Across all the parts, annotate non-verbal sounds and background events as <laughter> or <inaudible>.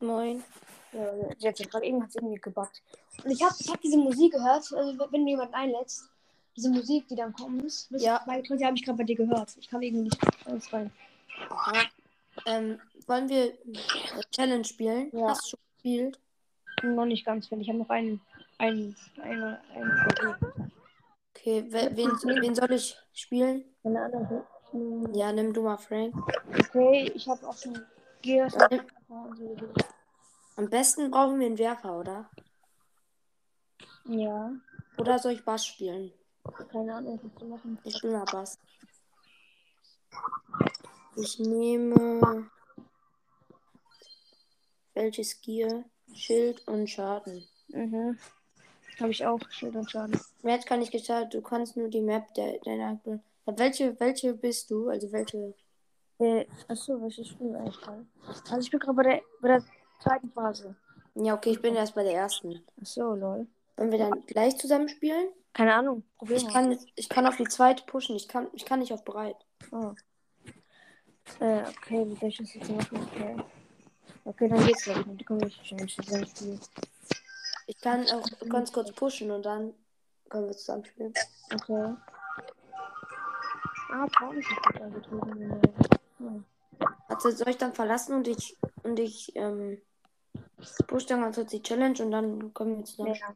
Moin. Ja, jetzt hat gerade irgendwas irgendwie gebackt. Und ich habe ich hab diese Musik gehört, also wenn du jemanden einlädst, diese Musik, die dann kommt, Ja. bei die habe ich gerade bei dir gehört. Ich kam irgendwie nicht ganz rein. Aha. Ähm, wollen wir eine Challenge spielen? Ja. Hast du schon gespielt? Noch nicht ganz, finde ich. Habe noch einen, einen, eine, eine Versuch. Okay, we wen, wen soll ich spielen? Eine andere. Ja, nimm du mal Frank. Okay, ich habe auch schon Gears. Am besten brauchen wir einen Werfer, oder? Ja, Oder soll ich Bass spielen? keine Ahnung, was zu machen. Ich spiele mal Bass. Ich nehme. Welches Gear? Schild und Schaden. Mhm. Habe ich auch Schild und Schaden. Jetzt kann ich gestartet, du kannst nur die Map der deiner. Welche, welche bist du? Also welche? Äh, achso, welches Spiel eigentlich gerade? Also ich bin gerade bei der, bei der zweiten Phase. Ja, okay, ich bin erst bei der ersten. Achso, lol. Wollen wir dann gleich zusammen spielen? Keine Ahnung. Probier Ich mal. kann, ich kann auf die zweite pushen. Ich kann, ich kann nicht auf bereit. Oh. Äh, okay, wie soll ich das jetzt machen? Okay, okay dann geht's gleich. Die kommen nicht schon Spiel. Ich kann auch ganz kurz pushen und dann können wir zusammen spielen. Okay. Ah, brauche ich nicht eingetreten. Hm. Also soll ich dann verlassen und ich und ich ähm, push dann ganz kurz die Challenge und dann können wir zusammen Ja.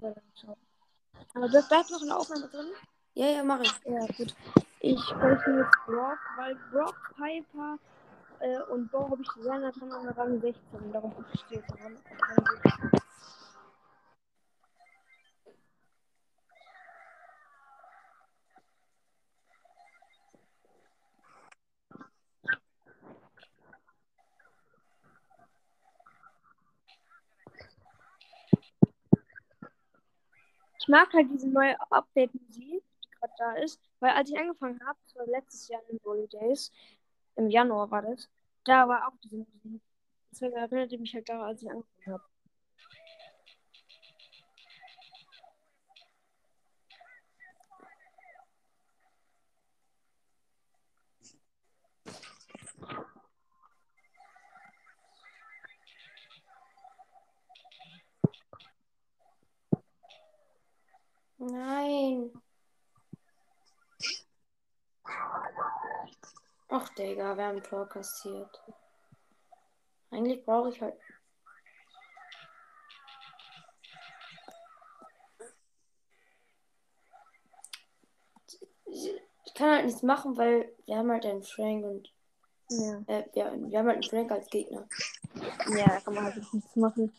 dann. Aber da bleibt noch eine Aufnahme drin? Ja, ja, mache ich. Ja, gut. Ich spreche jetzt Brock, weil Brock, Piper äh, und Bo habe ich sehr nah dran an Rang 16. Darum stehe ich dran. Rang 16. Ich mag halt diese neue Update-Musik, gerade da ist, weil als ich angefangen habe, das war letztes Jahr in den Holidays, im Januar war das, da war auch diese Musik. Deswegen erinnert die mich halt daran, als ich angefangen habe. Nein. Ach, Digga, wir haben ein Tor kassiert. Eigentlich brauche ich halt. Ich kann halt nichts machen, weil wir haben halt einen Frank und Ja, äh, wir, wir haben halt einen Frank als Gegner. ja da kann man halt nichts machen.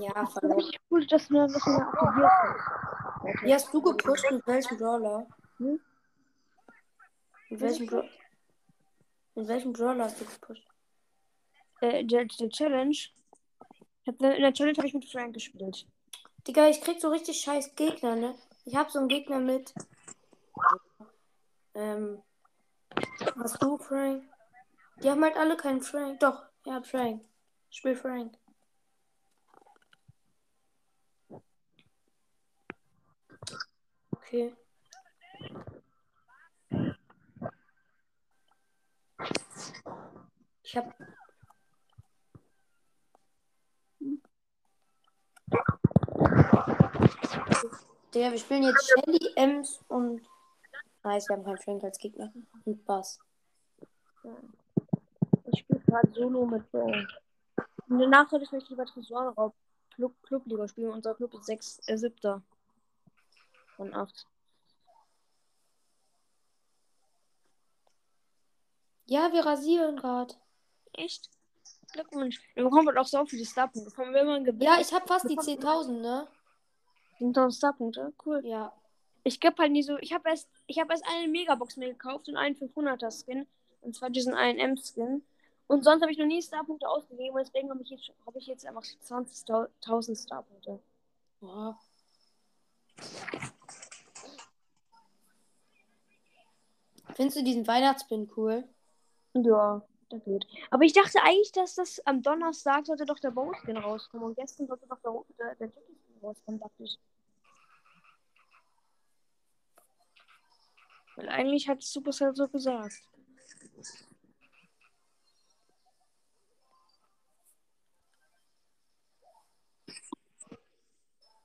Ja, verloren. richtig cool, dass du das mal aktiviert hast. Wie hast du gepusht? Mit welchem Brawler? Hm? Mit welchem, Bra mit welchem Brawler hast du gepusht? Äh, der, der Challenge. Hab, in der Challenge habe ich mit Frank gespielt. Digga, ich krieg so richtig scheiß Gegner, ne? Ich hab so einen Gegner mit. Ähm. Hast du Frank? Die haben halt alle keinen Frank. Doch, ja, Frank. Spiel Frank. Okay. Ich hab. Digga, wir spielen jetzt Shelly, Ems und. Nice, wir haben keinen Frank als Gegner. Und Bass. Ich spiele gerade Solo mit Bro. Und danach sollte ich vielleicht lieber Tresorraub Club, Clubliga spielen. Unser Club ist 6, äh, 7. Von 8. Ja, wir rasieren gerade. Echt? Glückwunsch. Wir bekommen halt auch so viele Starpunkte. Bekommen wir immer ein Gewinn. Ja, ich hab fast die 10.000, ne? 10.000 Starpunkte. Cool. Ja. Ich geb halt nie so. Ich habe erst, ich habe erst eine Megabox mir gekauft und einen 500er Skin. Und zwar diesen 1M-Skin. Und sonst habe ich noch nie Starpunkte ausgegeben. Und deswegen habe ich, jetzt- hab ich jetzt einfach 20.000 Starpunkte. Boah. Findest du diesen Weihnachtspin cool? Ja, das geht. Aber ich dachte eigentlich, dass das am Donnerstag sollte doch der Bowskin rauskommen. Und gestern sollte doch der, der, der Jackie Skin rauskommen, dachte ich. Weil eigentlich hat Supercell so gesagt.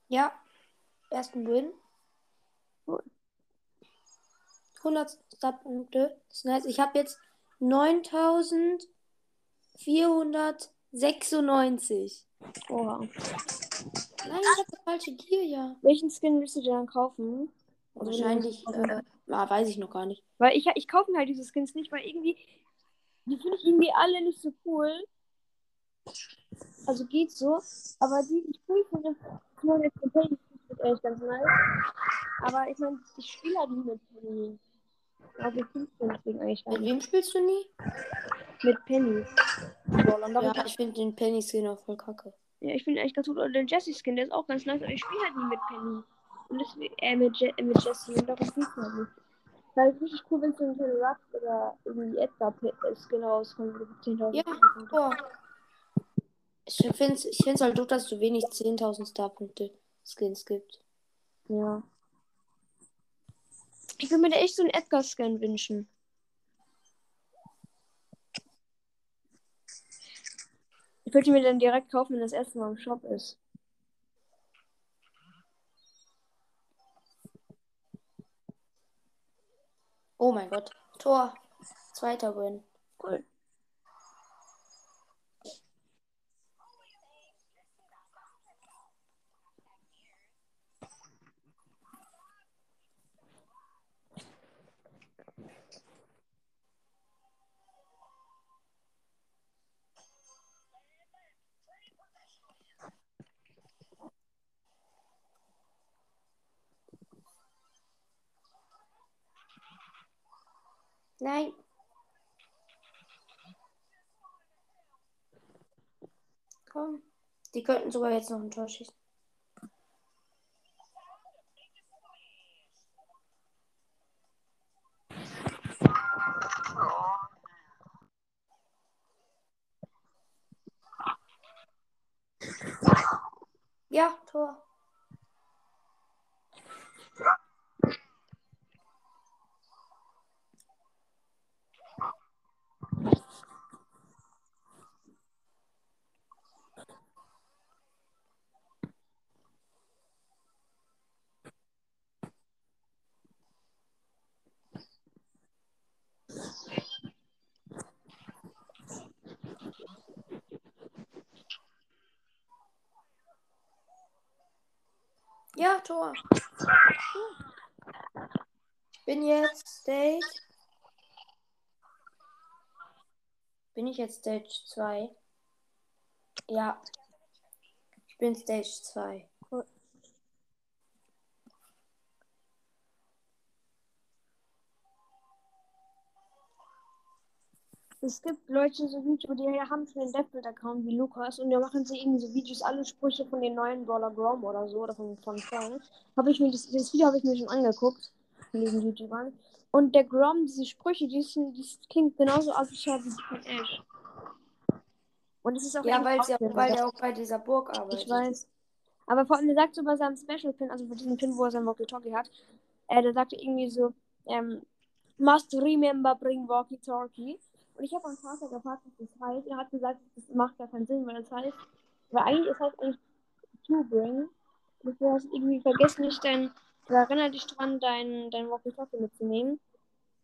Ja. Ersten Win. Cool. 100 Startpunkte. Das heißt, ich habe jetzt 9496. Oha. Nein, ich habe das falsche Gear, ja. Welchen Skin willst du dir dann kaufen? Also Wahrscheinlich, äh, ah, weiß ich noch gar nicht. Weil ich, ich kaufe mir halt diese Skins nicht, weil irgendwie. Die finde ich irgendwie alle nicht so cool. Also geht so. Aber die, die ich cool finde, die ist echt ganz nice. Aber ich meine, ich spiele halt nie mit Penny. Also finde deswegen eigentlich Mit wem spielst du nie? Mit Penny. Ja, ich finde den Penny Skin auch voll kacke. ja, ich finde eigentlich ganz gut. Und den Jessie-Skin, der ist auch ganz nice. Aber ich spiele halt nie mit Penny. Und deswegen, äh, mit, Je äh, mit Jessie. Und darum ich halt nicht. Weil es richtig cool, wenn so ein kleiner Ruff oder irgendwie Edgar-Skin rauskommt. wo du 10.000 Ja, boah. Ich finde es ich find's halt doof, dass du wenig 10.000 Starpunkte Skins gibt. Ja. Ich würde mir da echt so einen Edgar-Scan wünschen. Ich würde mir dann direkt kaufen, wenn das erste Mal im Shop ist. Oh mein Gott. Tor. Zweiter Win. Cool. Nein. Komm. Die könnten sogar jetzt noch ein Tor schießen. Ja, Tor. Ja, Tor. Ich bin jetzt Stage. Bin ich jetzt Stage 2? Ja. Ich bin Stage 2. Es gibt Leute, so YouTuber, die haben schon einen Deathbuild-Account wie Lukas und da machen sie irgendwie so Videos, alle Sprüche von den neuen Brawler Grom oder so oder von, von Frank. Habe ich mir das, das Video habe ich mir schon angeguckt von diesen YouTubern. Und der Grom, diese Sprüche, die, sind, die klingt genauso asozial wie von Ash. Und es ist auch Ja, weil, trotzdem- weil der auch bei dieser Burg arbeitet. Ich weiß. Aber vor allem, der sagt so bei seinem Special Pin, also bei diesem Pin, wo er sein Walkie-Talkie hat, äh, der sagte irgendwie so, ähm, must remember bring Walkie-Talkie. Und ich habe meinen Vater gefragt, was das heißt. Er hat gesagt, das macht gar keinen Sinn, weil das heißt, weil eigentlich, es heißt eigentlich to bring. Du hast irgendwie vergessen, nicht dein, oder erinnere dich dran, dein, dein Walkie-Talkie mitzunehmen.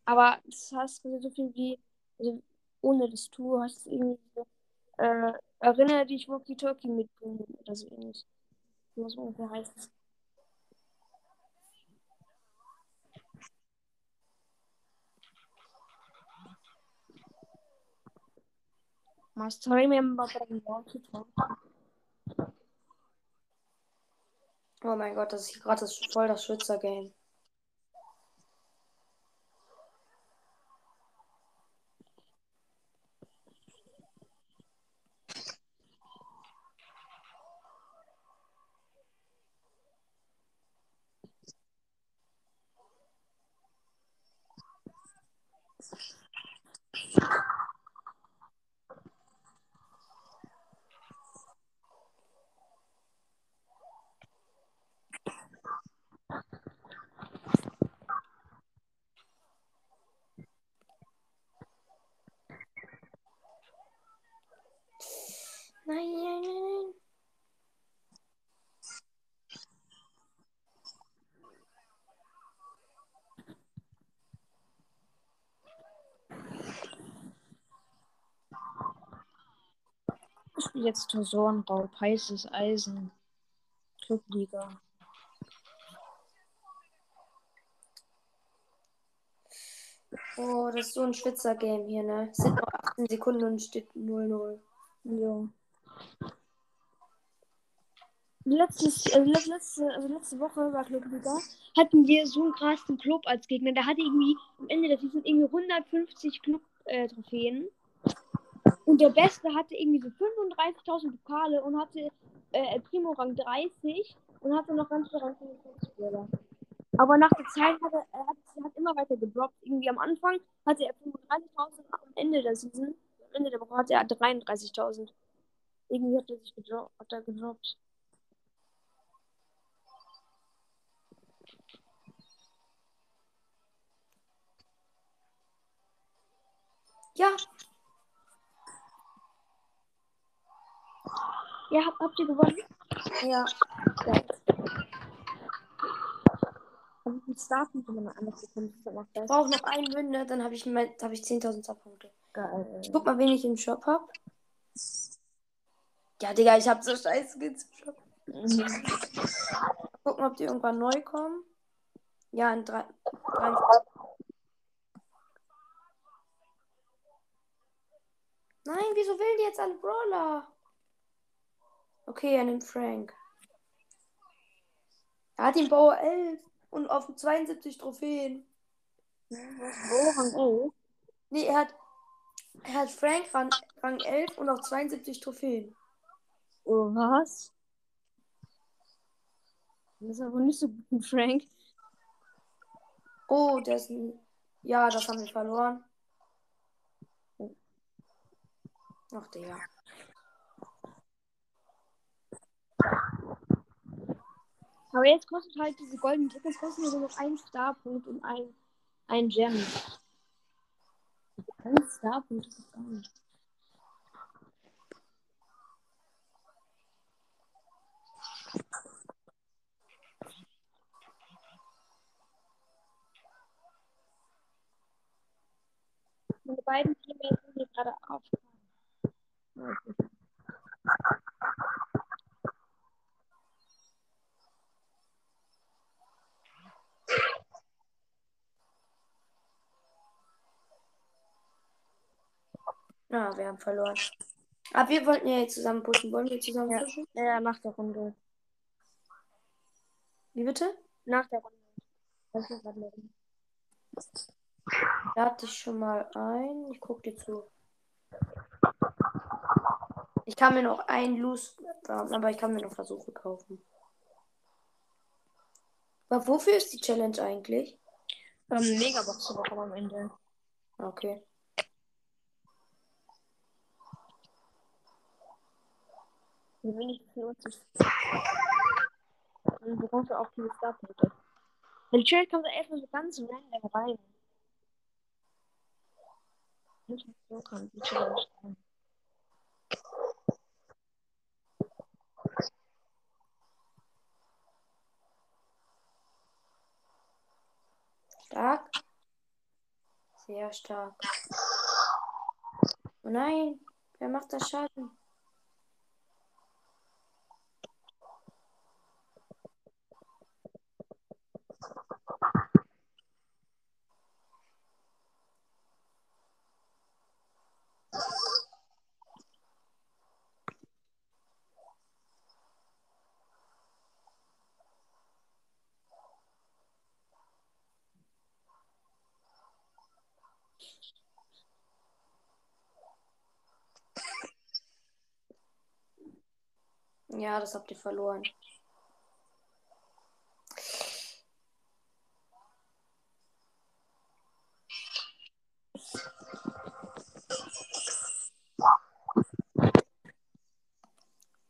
Aber das heißt so viel wie, also ohne das to, heißt es irgendwie so, äh, erinnere dich, Walkie-Talkie mitbringen oder so ähnlich. Was ungefähr heißt Must remember bring Walkie-Talkie. Oh mein Gott, das ist gerade voll das Schwitzer-Game. spiele jetzt Tresorenraub, heißes Eisen. Clubliga. Oh, das ist so ein Schwitzer-Game hier, ne? Es sind noch 18 Sekunden und steht 0-0. Ja. Letztes, äh, let- letzte, also letzte Woche war Clubliga. Hatten wir so einen krassen Club als Gegner. Der hatte irgendwie am Ende der Season irgendwie 150 Club-Trophäen. Und der Beste hatte irgendwie so 35.000 Pokale und hatte äh, Primo Rang 30 und hatte noch ganz viel Rang 25 Spieler. Aber nach der Zeit hat er, er hat, er immer weiter gedroppt. Irgendwie am Anfang hatte er 35.000, am Ende der Season, am Ende der Woche hatte er 33.000. Irgendwie hat er sich gedroppt. Hat er gedroppt. Ja, Ja, habt, habt ihr gewonnen? ja. Geil. Aber wie viel Starpunkte man aber auch Ich brauche noch einen Win, ne? Dann habe ich, mein- hab ich 10.000 Subpunkte. Geil. Ich guck mal, wen ich im Shop hab. Ja, Digga, ich hab so scheiße Skins im Shop. Mhm. Gucken, ob die irgendwann neu kommen. Ja, in drei. drei Nein, wieso will die jetzt alle Brawler? Okay, er nimmt Frank. Er hat den Bauer 11 und auf 72 Trophäen. Wo, Rang 11? Nee, er hat, er hat Frank Rang, Rang 11 und auf 72 Trophäen. Oh, was? Das ist aber nicht so gut mit Frank. Oh, der ist ein. Ja, das haben wir verloren. Ach, Digga. Aber jetzt kostet halt diese goldenen Tickets kosten nur noch einen Starpunkt und ein, ein Gem. Ein Starpunkt ist gar nicht. Meine beiden Teammates sind hier gerade auf. Ja, wir haben verloren. Aber wir wollten ja jetzt zusammen pushen. Wollen wir zusammen Ja. pushen? Ja, nach der Runde. Wie bitte? Nach der Runde. Das ist. Lade dich schon mal ein. Ich guck dir zu. Ich kann mir noch einen Loose, aber ich kann mir noch Versuche kaufen. Aber wofür ist die Challenge eigentlich? Ähm, Megabox zu bekommen am Ende. Okay. Wie wenig es lohnt sich. Dann bekommst du auch viele Starpunkte. Den Chill kommt da erstmal so ganz random rein. Nicht so kann die Challenge sein. Stark. Sehr stark. Oh nein, wer macht das Schaden? Ja, das habt ihr verloren.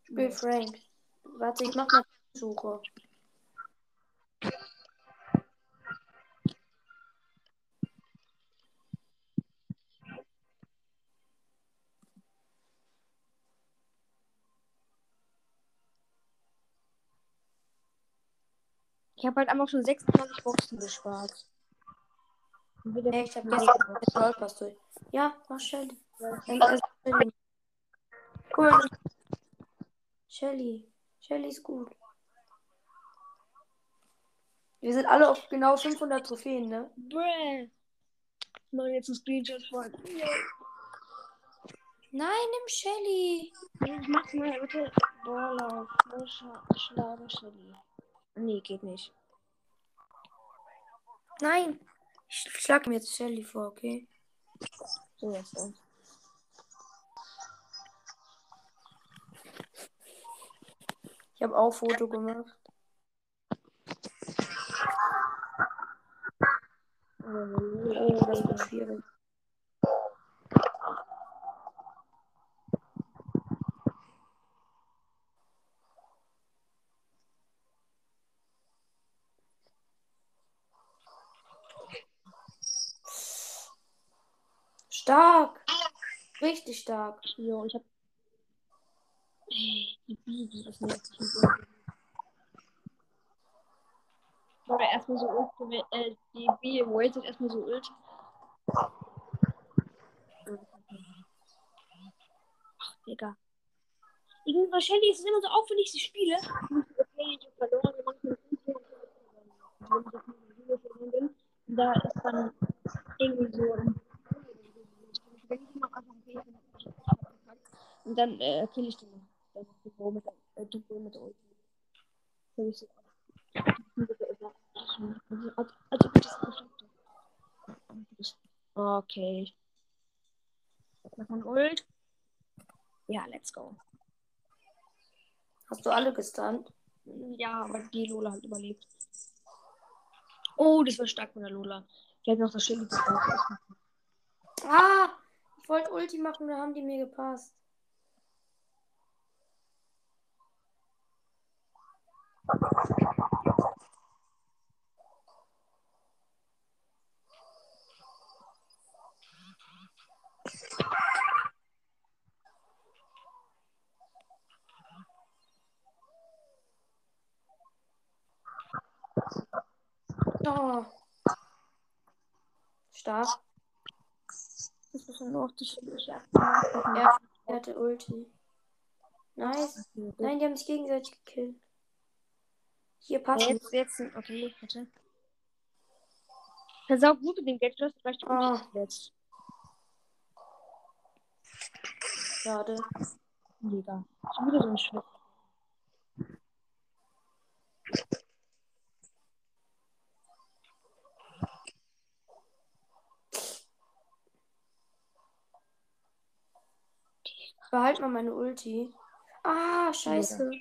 Spiel Frank. Warte, ich mach mal Suche. Ich habe halt einfach schon 26 Boxen gespart. Und wieder Ey, ich hab fünf gestern Brawl Pass durch. Ja, mach also, Guck mal, Shelly. Shelly ist gut. Wir sind alle auf genau 500 Trophäen, ne? Bruh. Ich mache jetzt einen Screenshot von. Nein, nimm Shelly. Ich mach mal bitte Brawler. Schlager, Shelly. Nee, geht nicht. Nein. Ich schlag mir jetzt Shelly vor, okay? So jetzt dann. Ich habe auch Foto gemacht. Oh, das wird schwierig. Stark. Richtig stark. Jo, ich hab. Oder erstmal so ult, äh, die Bibi waitet erstmal so ult. Ach, Digga. Irgendwie wahrscheinlich ist es immer so aufwendig, die Spiele. Okay, ich hab verloren, wir machen das Und da ist dann irgendwie so. Und dann äh, kill ich den. Dann die Bo mit äh, die Bo mit Ulti. Kill ich sie auch. Als als ob ich das habe. Okay. Noch ein Ult. Ja, let's go. Hast du alle gestunt? Ja, aber die Lola hat überlebt. Oh, das war stark von der Lola. Die hat noch das Schild gebraucht. Ah! Ich wollte Ulti machen, da haben die mir gepasst. Oh. Stark. Das ist nur noch die Schild. Ja. Er er hatte Ulti. Nice. Nein, die haben sich gegenseitig gekillt. Hier passt es. Jetzt, jetzt, okay, bitte. Versau gut gleich die Ah. Ulti jetzt. Schade. Mega. Schon wieder so ein Schnitt. Behalt mal meine Ulti. Ah, scheiße.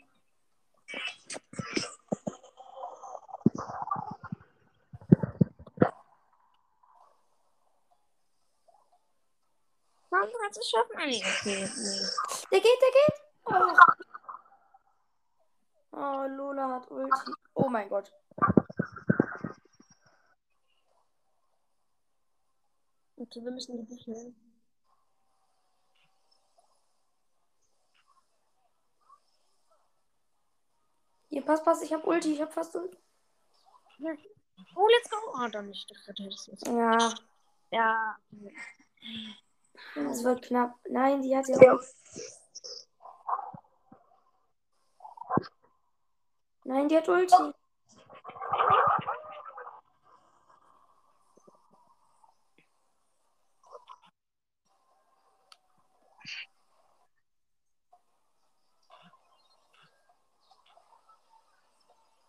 Warum kannst du es schaffen? Ah, nee, okay, nee. Der geht, der geht. Oh. oh, Lola hat Ulti. Oh mein Gott. Okay, wir müssen die Bücher. Hier, pass, pass. Ich hab Ulti. Ich hab fast Ulti. Ja. Oh, let's go. Ah, dann nicht. Ich dachte, das ist jetzt. Ja, Ja. Das wird knapp. Nein, die hat ja. Nein, die hat Ulti.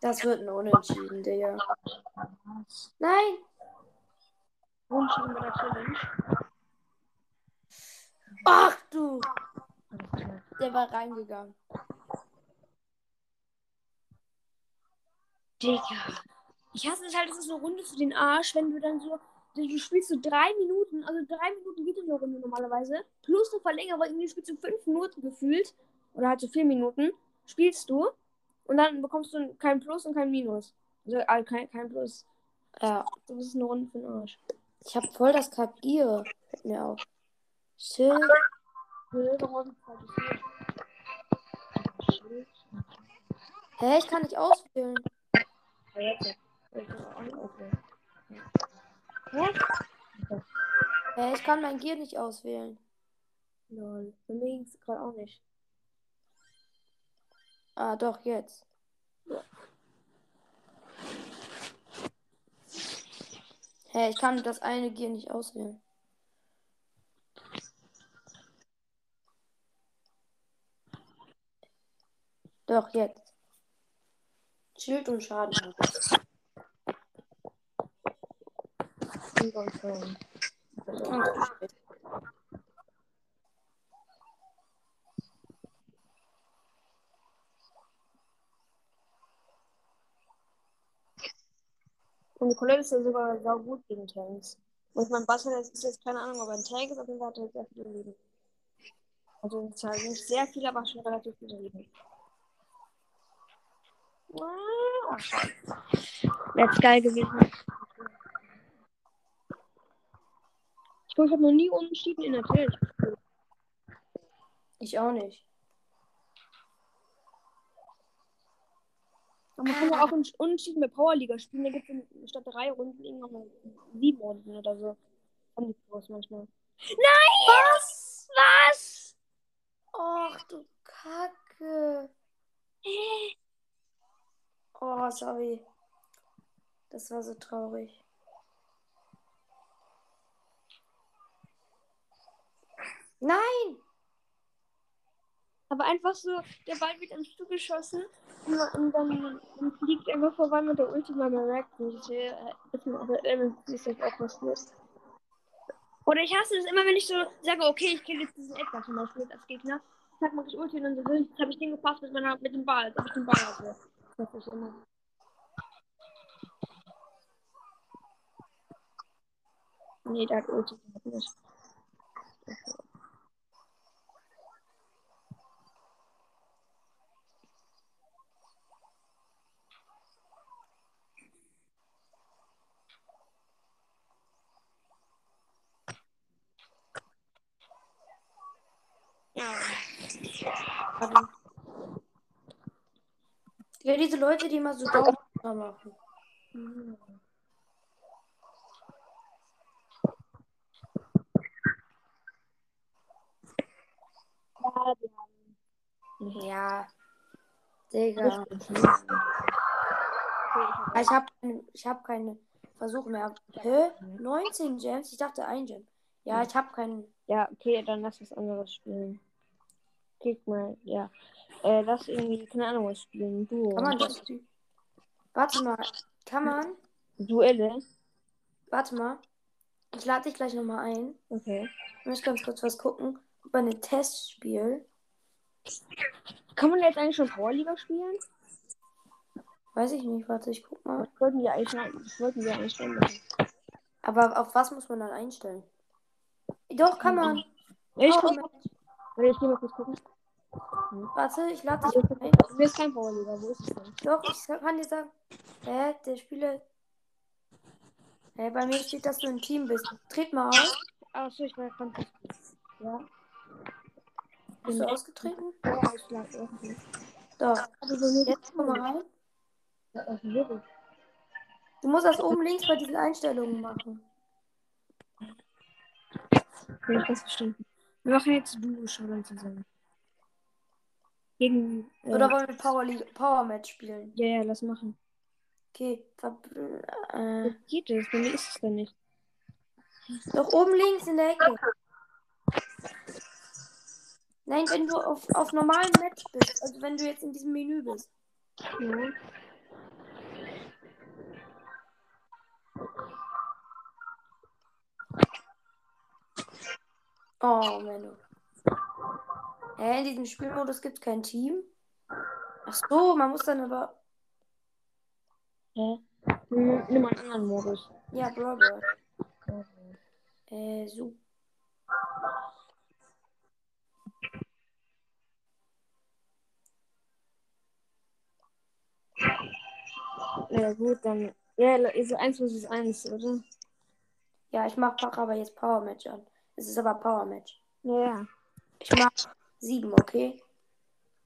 Das wird ein Unentschieden, Digga. Nein! Unentschieden Challenge. Ach du! Der war reingegangen. Digga. Ich hasse es halt, das ist eine Runde für den Arsch, wenn du dann so. Du du spielst so drei Minuten, also drei Minuten geht in der Runde normalerweise. Plus eine Verlängerung, irgendwie spielst du fünf Minuten gefühlt. Oder halt so vier Minuten. Spielst du. Und dann bekommst du kein Plus und kein Minus. Also äh, kein, kein Plus. Ja, Das ist eine Runde für den Arsch. ich hab voll das Kapier. Fällt mir auf. Hä, ich kann nicht auswählen. Hä? Ich kann mein Gear nicht auswählen. Lol. Für mich ging's gerade auch nicht. Ah, doch, jetzt. Hä, ich kann das eine Gear nicht auswählen. Doch, jetzt. Schild und Schaden. Und die Colette ist ja sogar sau gut gegen Tanks. Und mein Basser ist jetzt keine Ahnung, ob er ein Tank ist, jeden Fall hat er sehr viele Leben. Also zwar nicht sehr viel, aber schon relativ viele Leben. Wäre jetzt geil gewesen. Ich glaube, ich habe noch nie unentschieden in der Welt gespielt. Ich auch nicht. Aber man kann ja auch un- unentschieden mit Powerliga spielen. Da gibt es statt drei Runden irgendwann mal sieben Runden oder so. Haben die Pros manchmal. Nein! Was? Was? Och, du Kacke. Oh, sorry. Das war so traurig. Nein! Aber einfach so, der Ball wird ins Stuhl geschossen und, dann, dann fliegt er einfach vorbei mit der Ultima man merkt nicht. äh, Ist äh, jetzt auch passiert. Oder ich hasse es immer, wenn ich so sage, okay, ich kill jetzt diesen Edgar zum Beispiel als Gegner. Sag mal, ich Ulti und dann so, jetzt habe ich den gepasst mit, meiner, mit dem Ball, ich den Ball hatte. Das ist immer. Nee, der hat Ulti nicht. Ja. Warte. Ja, diese Leute, die immer so Daumen machen. Haben. Ja. Digga. Ich habe ich hab keine Versuche mehr. Hä? 19 Gems? Ich dachte ein Gem. Ja, ich habe keinen. Ja, okay, dann lass was anderes spielen. Klick mal, ja. Äh, lass irgendwie, keine Ahnung, was spielen. Duo. Kann man das? Warte mal. Kann man? Duelle? Warte mal. Ich lade dich gleich nochmal ein. Okay. Ich muss ganz kurz was gucken. Über ein Testspiel. Kann man jetzt eigentlich schon Powerliga spielen? Weiß ich nicht. Warte, ich guck mal. Das wollten wir eigentlich, das wollten wir machen. Aber auf was muss man dann einstellen? Doch, kann man. Ich Oh, guck mal. Warte, Ich geh mal kurz gucken. Warte, ich lade dich ein. Mir ist kein Powerliga, wo ist es denn? Doch, ich kann dir sagen. Hä, der Spieler. Hä, bei mir steht, dass du im Team bist. Tritt mal aus. Achso, ich war ja ganz Ja. Bist du ausgetreten? Ja, ich lag irgendwie. Doch. Aber so nicht. Jetzt komm mal rein. Ja, das ist wirklich. Du musst das oben links bei diesen Einstellungen machen. Okay, ich das verstanden. Wir machen jetzt Duo schon zusammen. Gegen. Äh, Oder wollen wir Power, League, Power Match spielen? Ja, ja, lass machen. Okay. Äh, Wie geht das? Bei mir ist es denn nicht. doch oben links in der Ecke. Nein, wenn du auf, auf normalen Match bist. Also wenn du jetzt in diesem Menü bist. Ja. Oh, Menno. Hä, in diesem Spielmodus gibt es kein Team? Ach so, man muss dann aber. Hä? Hm, nimm mal einen anderen Modus. Ja, Brother. Äh, so. Ja, gut, dann. Ja, so 1 vs 1, oder? Ja, ich mach aber jetzt Power Match an. Es ist aber Power Match. Ja, ja. Ich mach sieben, okay?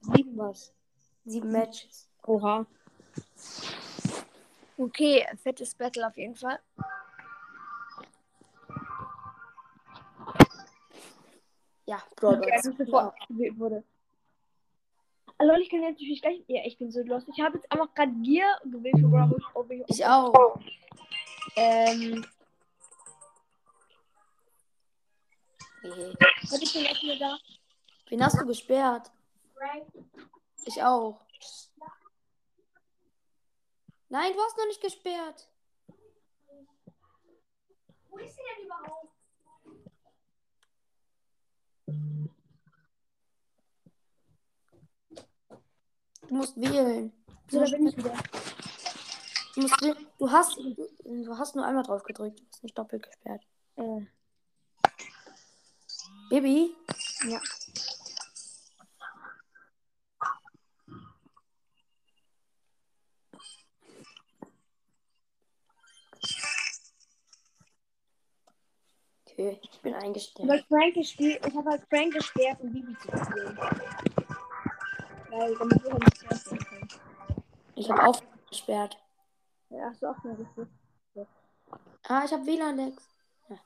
Sieben was. Sieben Matches. Oha. Okay, fettes Battle auf jeden Fall. Ja, Brother. Okay, also sofort gewählt wurde. Also ich kann jetzt natürlich gleich. Ja, ich bin so los. Ich habe jetzt einfach gerade Gear gewählt für Bravo. Ob ich, Ich auch. Ähm. Nee. Warte, ich bin gleich wieder da. Wen hast du gesperrt? Ich auch. Nein, du hast noch nicht gesperrt. Wo ist sie denn überhaupt? Du musst wählen. So, da bin ich wieder. Du, musst wählen. du hast du hast nur einmal drauf gedrückt. Du bist nicht doppelt gesperrt. Äh, Baby? ja. Okay, ich bin Ich eingestellt. habe Frank gespielt. Ich habe halt Frank gesperrt, um Bibi zu spielen. Weil damit wir halt nicht treffen können. Ich habe auch gesperrt. Ja, hast du auch mal gespielt. Ah, ich habe WLAN-Lex. Ja.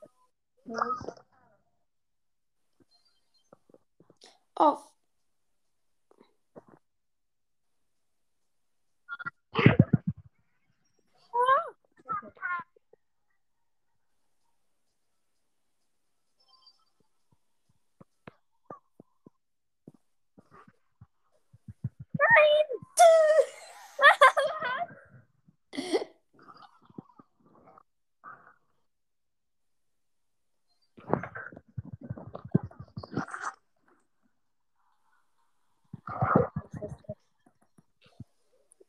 Off. <laughs>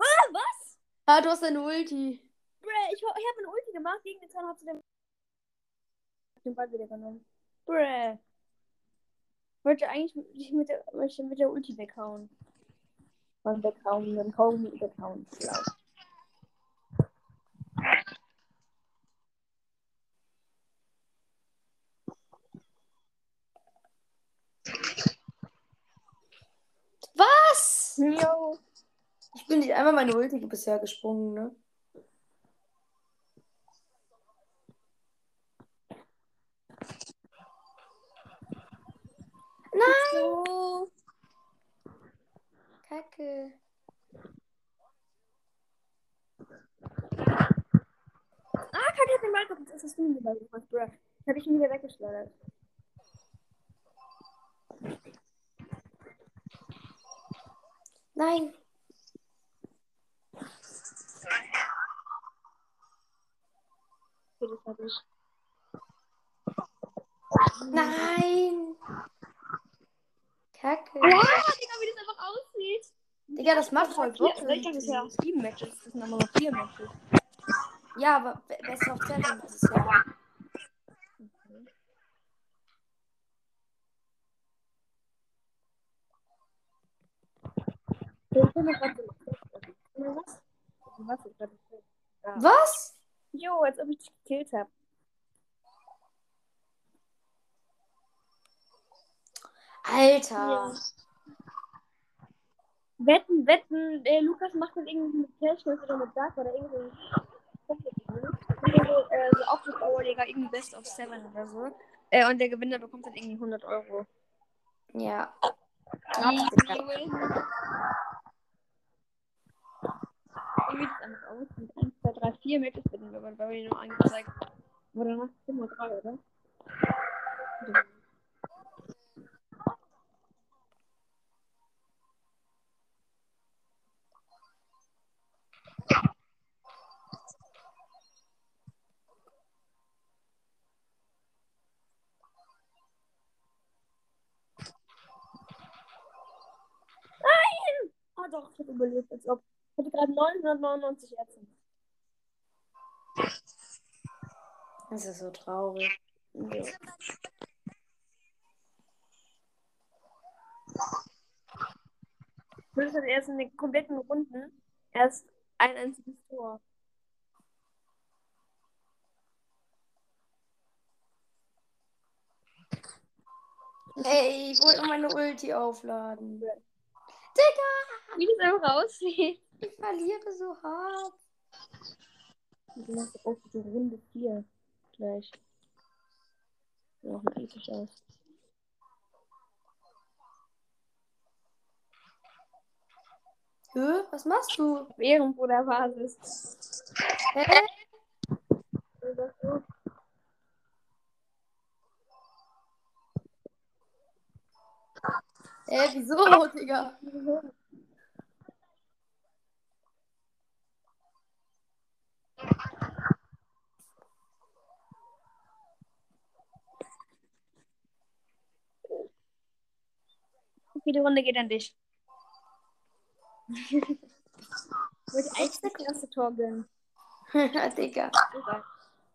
Ah, was? Ah, du hast eine Ulti. Bruh, ich, ich habe eine Ulti gemacht gegen den Zahnarzt. Den den Ball wieder genommen. Bruh. Wollte eigentlich mit der, mit der Ulti weghauen. Dann weghauen, dann kaum weghauen. Schlau. Was? Jo. Ich bin nicht einmal meine Ulti bisher gesprungen, ne? So. Kacke. Ah, Kacke hat den gemacht. Das du mir gemacht, bruh. Das habe ich ihn wieder weggeschleudert. Nein. Okay, das habe ich. Nein. Kacke. Wow, Digga, wie das einfach aussieht. Digga, das macht voll Bock. Vier, ich das auch sieben Matches. Das sind aber noch vier Matches. Ja, aber be- Best of Seven ist es ja. Ich bin noch gerade so. Was? Ja. Was? Jo, als ob ich dich gekillt habe. Alter. Wetten, wetten, der Lukas macht dann irgendwie mit Cashmas oder mit Dark oder irgendwie. Äh, so Aufruf-Oberleger, irgendwie Best of Seven oder so. Äh, und der Gewinner bekommt dann irgendwie 100 Euro. Ja. Irgendwie sieht es einfach aus. Mit 1, 2, 3, 4 Matches werden wir bei mir nur angezeigt. Oder noch immer 3, oder? Doch, ich habe überlebt, als ob. Ich hatte gerade 999 Ärzte. Das ist so traurig. Ja. Plus hat erst in den kompletten Runden erst ein einziges Tor. Ey, ich wollte meine Ulti aufladen. Wie das einfach aussieht. Ich verliere so hart. Du machst auch die Runde 4 gleich. Sieht auch episch aus. Hä? Was machst du? Ehrenbruderbasis. Hä? Hä, wieso, Digga? Okay, die Runde geht an dich. <laughs> Wollte eigentlich das erste Tor gönnen. <laughs> Digga.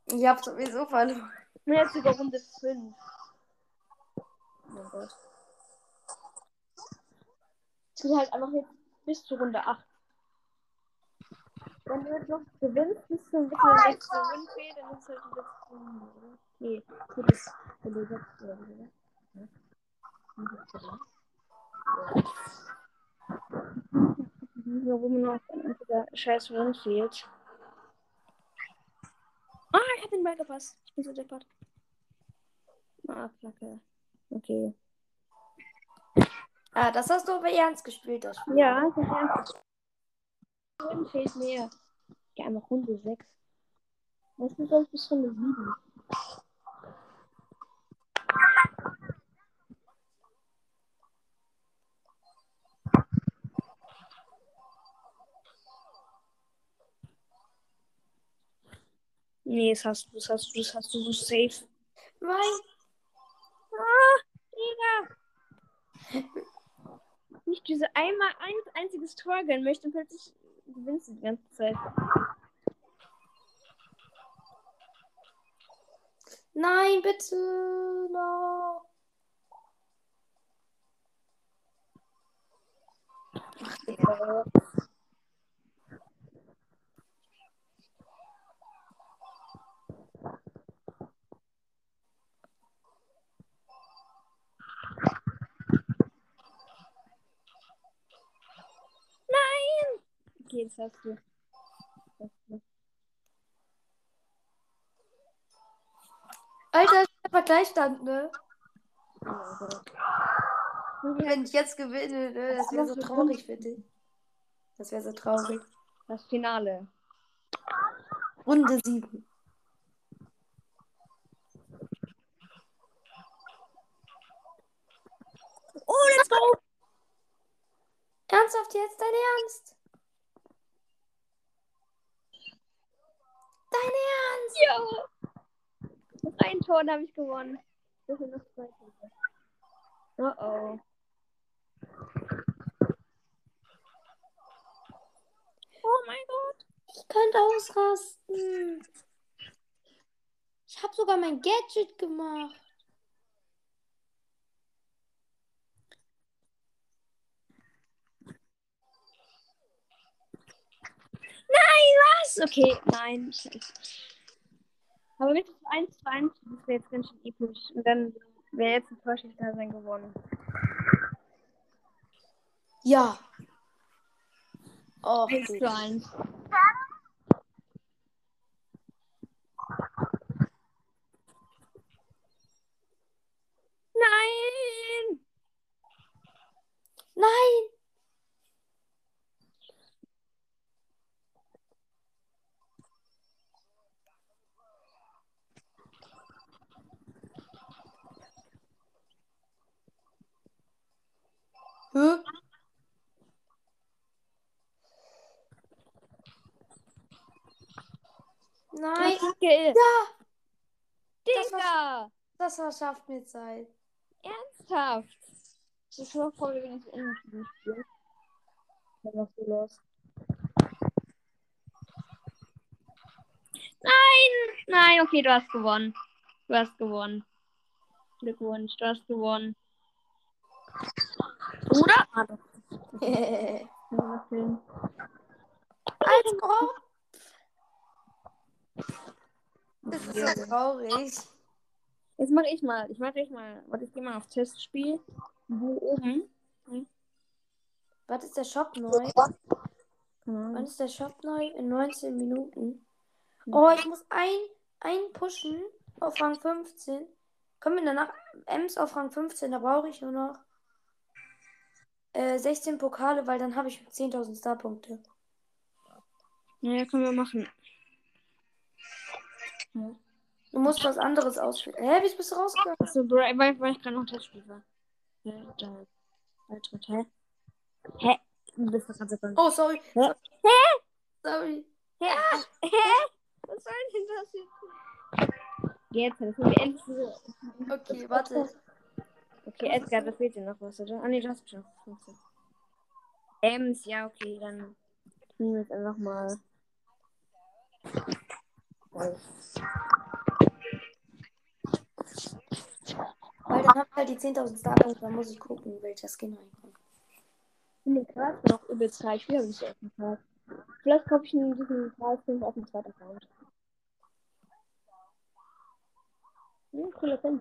Ich hab sowieso verloren. Jetzt über Runde 5. Oh mein Gott. Es geht halt einfach jetzt bis zur Runde 8. Wenn du jetzt noch gewinnst, bis zum bis zum letzten Win dann ist halt Runde, oder? Nee, gut ist wenn du sechs oder? Ja. Warum noch entweder scheiß Win fehlt. Ah, ich hab den Ball gepasst. Ich bin so deppert. Ah, Kacke. Okay. Ah, das hast du aber ernst gespielt, das Spiel. Ja, das ist ernst. Win fehlt mir. Ja, einfach Runde 6. Das ist sonst bis Runde 7. Nee, das hast du, das hast du, das hast du so safe. Nein. Ah, Digga! Nicht diese einmal ein einziges Tor gönnen möchte und plötzlich gewinnst du die ganze Zeit. Nein, bitte. No. Okay, das du. Das hast du. Alter, ich hab Gleichstand, ne? Wenn ich jetzt gewinne, ne? Das wäre so traurig für dich. Das wäre so traurig. Das Finale. Runde 7. Oh, let's go! Ernsthaft jetzt? Dein Ernst? Dein Ernst? Ja! Noch ein Tor, habe ich gewonnen. Das sind noch zwei Tore. Oh oh. Oh mein Gott. Ich könnte ausrasten. Ich habe sogar mein Gadget gemacht. Was? Okay, nein. Aber mit 1 zu 1, das wäre jetzt ganz schön episch. Und dann wäre jetzt ein Torschüchter sein gewonnen. Ja. Oh, 1 zu 1. Nein! Nein! Hä? Nein. Ja, Digga! das verschafft mir Zeit. Ernsthaft? Das ist noch voll, wenn ich Englisch spiele. Was machst du los? Nein! Nein, okay, du hast gewonnen. Du hast gewonnen. Glückwunsch, du hast gewonnen. Oder? Doch. Als ob. Das ist so traurig. Jetzt mache ich mal. Ich mache ich mal. Warte, ich gehe mal auf Testspiel. Wo oben? Was ist der Shop neu? Keine Wann ist der Shop neu? In 19 Minuten. Oh, ich muss ein, ein pushen auf Rang 15. Kommen wir danach Ems auf Rang 15? Da brauche ich nur noch äh, 16 Pokale, weil dann habe ich 10.000 Starpunkte. Ja, können wir machen. Ja. Du musst was anderes ausführen. Hä, wie bist du rausgegangen? Bro, weil, weil ich gerade noch Testspiel war. Ja, da. Beitritt, hä? Hä? Du bist doch gerade so Oh, sorry. Hä? Sorry. Hä? Hä? Was soll denn das jetzt? Jetzt, das wir endlich so. Okay, warte. Okay, Edgar, da fehlt dir noch was, oder? Ah, nee, du hast schon 15. Ems, ja, okay, dann tun wir jetzt einfach mal. Weil dann hab ich halt die 10.000 Starpunkte, dann muss ich gucken, welcher Skin reinkommt. Ich finde den Charakter noch übelst reich. Ich habe nicht auf dem Tag. Vielleicht kaufe ich ihn diesen Preis 5 auf dem zweiten Account. Hm, cooler Film.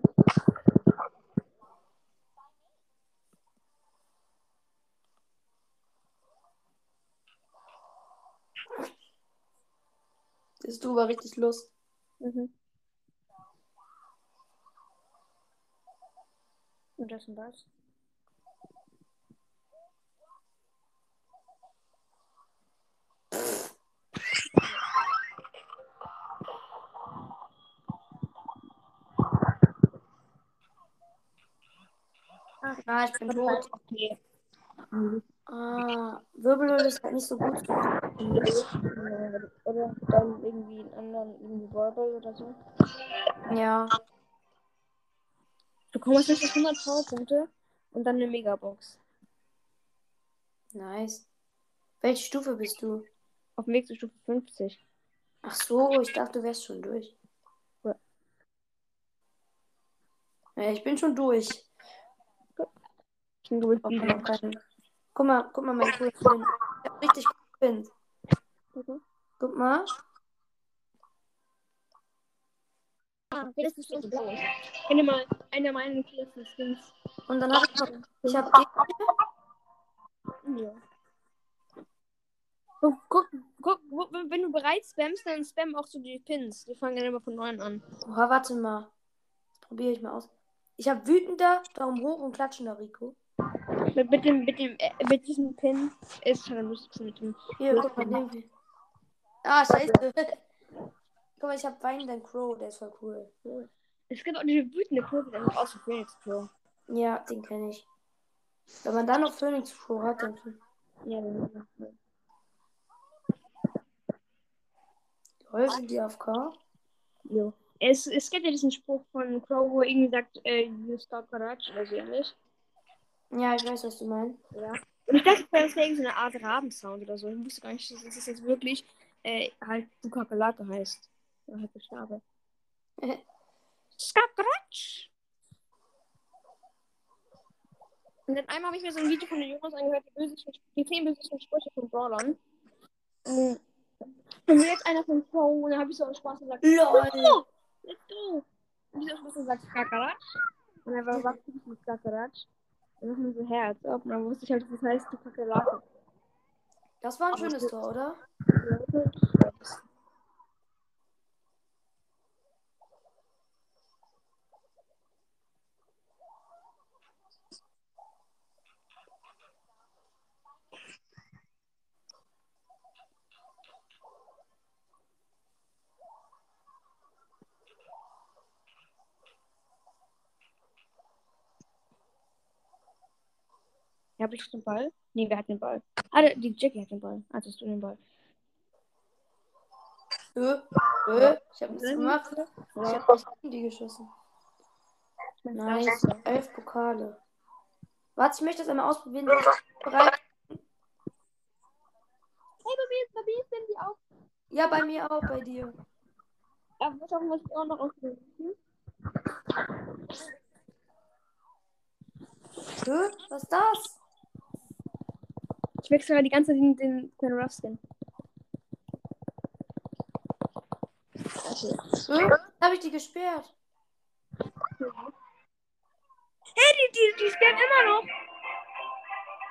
Das du war richtig Lust. Mhm. Und das und das. Ah, ich bin tot. Okay. Ah, Wirbelöl ist halt nicht so gut. Oder dann irgendwie einen anderen, irgendwie Ballball oder so. Ja. Du kommst jetzt auf 100 Powerpunkte und dann eine Megabox. Nice. Welche Stufe bist du? Auf dem Weg zur Stufe 50. Ach so, ich dachte, du wärst schon durch. Ja. Ja, ich bin schon durch. Ich bin durch die noch keinen. Guck mal, guck mal, mein coolen Pin. Ich hab richtig Pin. Mhm. Guck mal. Ah, das ist. Ich kenne mal einer meiner coolsten Skins. Und dann habe ich noch. Ich habe den. Ja. Guck, guck, guck, wenn du bereits spammst, dann spam auch so die Pins. Die fangen dann immer von neuem an. Oha, warte mal. Das probiere ich mal aus. Ich habe wütender, Daumen hoch und klatschender Rico. Mit, mit, dem, mit, dem, äh, mit diesem Pin ist schon am lustigsten mit dem. Hier, guck mal, den. Ah, scheiße. <laughs> guck mal, ich habe weinenden Crow, der ist voll cool. Es gibt auch diese wütende Kurve, der sieht aus wie Phoenix Pro. Ja, den kenne ich. Wenn man dann noch Phoenix Crow hat, dann. Ja, Lol, sind die AFK? Jo. Es, es gibt ja diesen Spruch von Crow, wo er irgendwie sagt, äh, you start garage oder so ähnlich. Ja, ich weiß, was du meinst. Ja. Und ich dachte, irgendwie so eine Art Rabensound oder so. Ich wusste gar nicht, dass das jetzt wirklich äh, halt Dukakalake heißt. Oder halt Buchstabe. Skakratsch! Und dann einmal habe ich mir so ein Video von den Jungs angehört, die, bösesten, die 10 bösesten Sprüche von Brawlern. Und und jetzt einer von Crow, und dann habe ich so einen Spaß gesagt, LOL. Oh, let's go! Und dieser Spaß gesagt, Skakaratsch. Und er war was mit Skakaratsch. Haben wir so Herz. Und dann wusste ich halt, das heißt die Kakerlake. Das war ein schönes Tor, oder? Ja, habe ich den Ball? Nee, wer hat den Ball? Ah, die Jackie hat den Ball. Also hast du den Ball. Ö, ö, ich habe nichts gemacht. Ich habe nicht in die geschossen. Nice. Elf Pokale. Warte, ich möchte das einmal ausprobieren. Bereit? Hey, bei mir, bei mir sind die auch. Ja, bei mir auch, bei dir. Ja, was auch was ich auch noch ausprobieren. Ö, was ist das? Ich wechsle gerade die ganze Zeit den, den, den Rough Skin. Ö, habe ich die gesperrt? Hey, die, die, die spielen immer noch.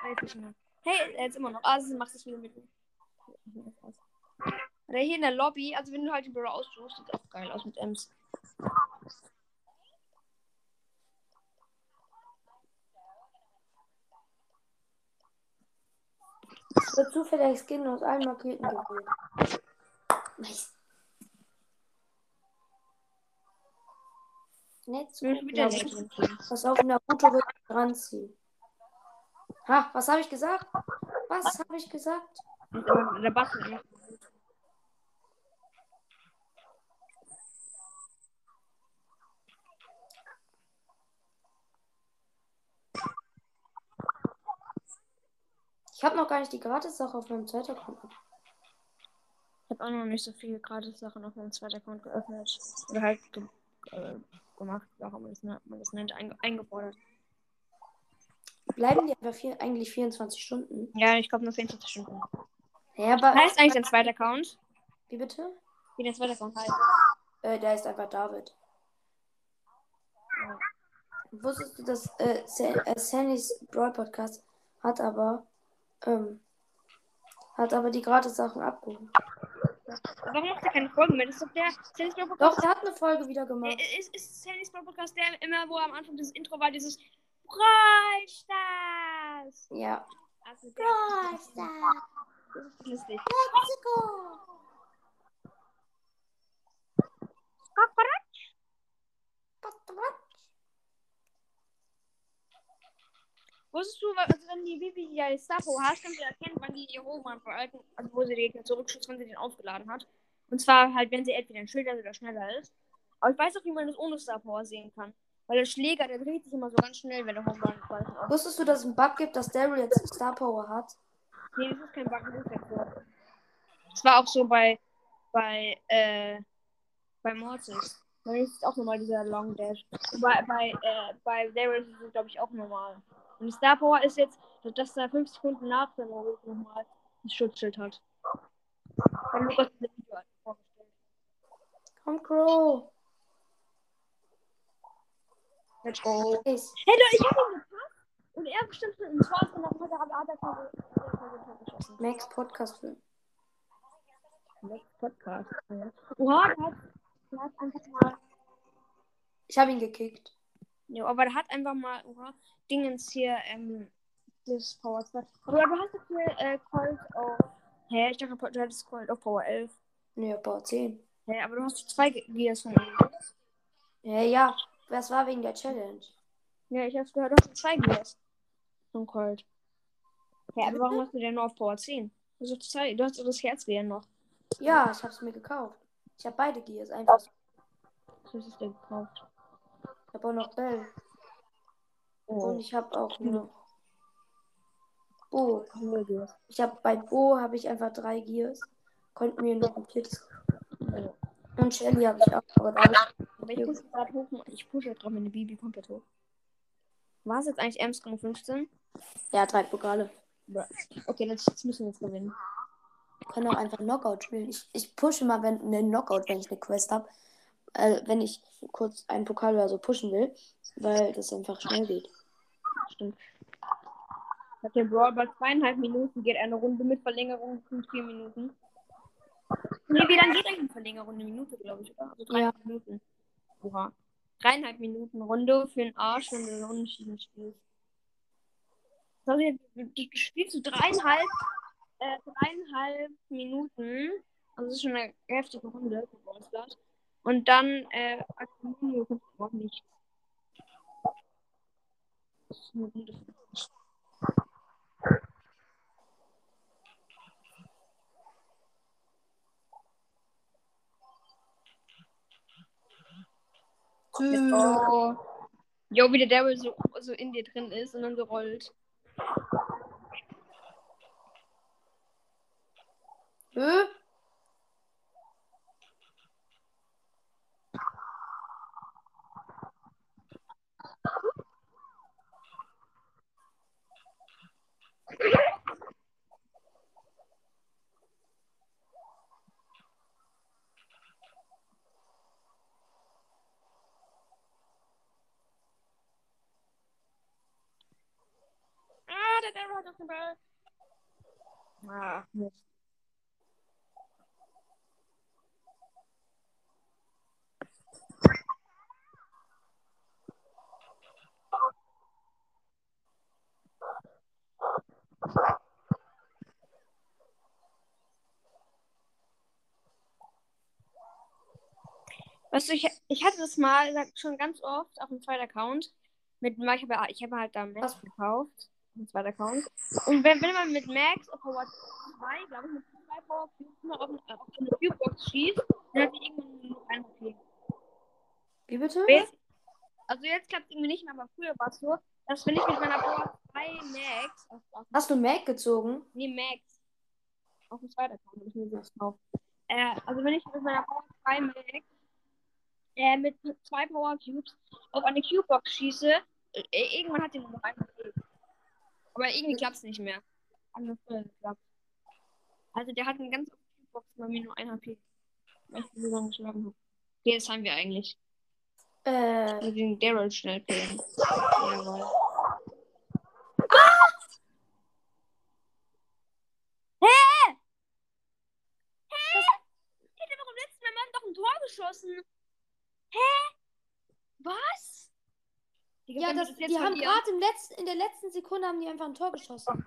Ah. Hey, jetzt immer noch. Ah, sie macht es wieder mit mir. Oder hier in der Lobby, also wenn du halt die Brawler aussuchst, sieht auch geil aus mit Ems. Wird zufällig Skin aus allen Marketen gewählt. Nice. Netz. Pass auf, Naruto wird ranziehen. Ha, was habe ich gesagt? Was habe ich gesagt? Der Bass Ich habe noch gar nicht die Gratis-Sache auf meinem zweiten Account. Ich habe auch noch nicht so viele Gratis-Sachen auf meinem zweiten Account geöffnet. Oder halt ge äh, gemacht, wie auch immer das, ne- man das nennt, einge eingefordert. Bleiben die einfach vier, eigentlich 24 Stunden? Ja, ich glaube nur 24 Stunden. Ja, aber. Heißt eigentlich dein zweiter Account? Wie bitte? Wie dein zweiter Account heißt? Äh, der ist einfach David. Wusstest du, dass äh, äh, Sannys Brawl Podcast hat aber ähm, hat aber die Gratis-Sachen abgehoben. Warum macht er keine Folgen mehr? Das ist doch der Brawl Doch, Podcast. der hat eine Folge wieder gemacht. Ist, ist Sandys Brawl Podcast der immer, wo am Anfang dieses Intro war, dieses Brawl Stars? Ja. Also der, das ist lustig. Mexiko! Wusstest du, also wenn die Bibi ja die Stapo hast, kannst du erkennen, wann die ihr Roman veralten, also wo sie den zurückschießt, wann sie den aufgeladen hat. Und zwar halt, wenn sie entweder ein Schilder oder schneller ist. Aber ich weiß auch, wie man das ohne Star Power sehen kann. Weil der Schläger, der dreht sich immer so ganz schnell, wenn der Homebrun balken auf. Wusstest du, dass es einen Bug gibt, dass Daryl jetzt Star Power hat? Nee, das ist kein Bug, das ist ja so. Das war auch so bei, bei, äh, bei Mortis. Da ist auch nochmal dieser Long Dash. Bei, bei, äh, bei Daryl ist es, glaube ich, auch normal. Und Star Power ist jetzt, dass er 5 Sekunden nach dem Mortis nochmal ein Schutzschild hat. Bei Lukas das Video vorgestellt. Komm, Crow. Let's go. Hey, Leute, ich hab ihn gepasst. Und er bestimmt ins Tor genommen hat, aber hat er keine geschossen. Max Podcast Film. Podcast. Ja. Oha, der hat, der hat einfach mal. Ich habe ihn gekickt. Ja, aber der hat einfach mal. Oha, Dingens hier, ähm. Das Power 2. Aber du hast doch hier äh, Colt auf. Hä, ich dachte, du hattest Colt auf Power 11. Nee, Power 10. Hä, aber du hast zwei Gears von ihm. Ja, ja. Das war wegen der Challenge. Ja, ich hab's gehört, du hast zwei Gears. Von Colt. Hä, aber warum hast du denn nur auf Power 10? Du hast, doch zwei, du hast das Herzwehr noch. Ja, ich habe es mir gekauft. Ich habe beide Gears einfach. Was hast du denn gekauft? Ich habe auch noch Bell. Und Oh, ich habe auch noch Bo. Ich habe bei Bo habe ich einfach drei Gears. Konnten mir noch ein viertes. Ja. Und Shelly habe ich auch. Aber da ich Aber ich pushe gerade hoch. Ich pushe gerade meine Bibi komplett hoch. War es jetzt eigentlich Amstrong 15? ja, drei Pokale. Okay, jetzt, jetzt müssen wir jetzt gewinnen. Wir können auch einfach Knockout spielen. Ich, ich pushe mal wenn, eine Knockout, wenn ich eine Quest habe. Äh, wenn ich kurz einen Pokal oder so pushen will. Weil das einfach schnell geht. Stimmt. Hat der Brawl bei zweieinhalb Minuten geht eine Runde mit Verlängerung von vier Minuten. Nee, wie lange geht eigentlich eine Verlängerung? Eine Minute, glaube ich, oder? Also dreieinhalb Minuten. Oha. Dreieinhalb Minuten Runde für einen Arsch, wenn du so unentschieden spielst. Sorry, du, du spielst du dreieinhalb, äh, dreieinhalb Minuten. Also das ist schon eine heftige Runde für. Und dann, äh, kannst du auch nicht. Oh. Jo, wie der Daryl so, so in dir drin ist und dann so rollt. Hä? den Arrowhead auf den Ball. Ach. Weißt du, ich, ich hatte das mal schon ganz oft auf dem zweiten Account. Mit, ich habe ich hab halt da Maps gekauft. Auf dem zweiten Account. Und wenn, wenn man mit Max auf Power 2, glaube ich, mit zwei Power Cubes noch auf, auf eine Cube-Box schießt, dann hat die irgendwann nur noch ein HP. Wie bitte? Also jetzt klappt es irgendwie nicht mehr, aber früher war es so, dass wenn ich mit meiner Power 2 Max. Auf, auf Hast du Mac gezogen? Nee, Max. Auf dem zweiten Account habe ich mir das gekauft. Äh, also wenn ich mit meiner Power 2 Max äh, mit zwei Power Cubes auf eine Cube-Box schieße, äh, irgendwann hat die nur noch einen HP. Aber irgendwie klappt es nicht mehr. Geklappt. Also der hat eine ganz Cube-Box bei mir nur ein HP. Weil ich so lange geschlagen habe. Okay, das haben wir eigentlich. Äh. Mit dem Daryl schnell killen. Jawohl. Ah! Hä? Hä? Ich hätte doch im letzten Mal doch ein Tor geschossen. Hä? Was? Die ja, das, die haben gerade letzten, in der letzten Sekunde haben die einfach ein Tor geschossen.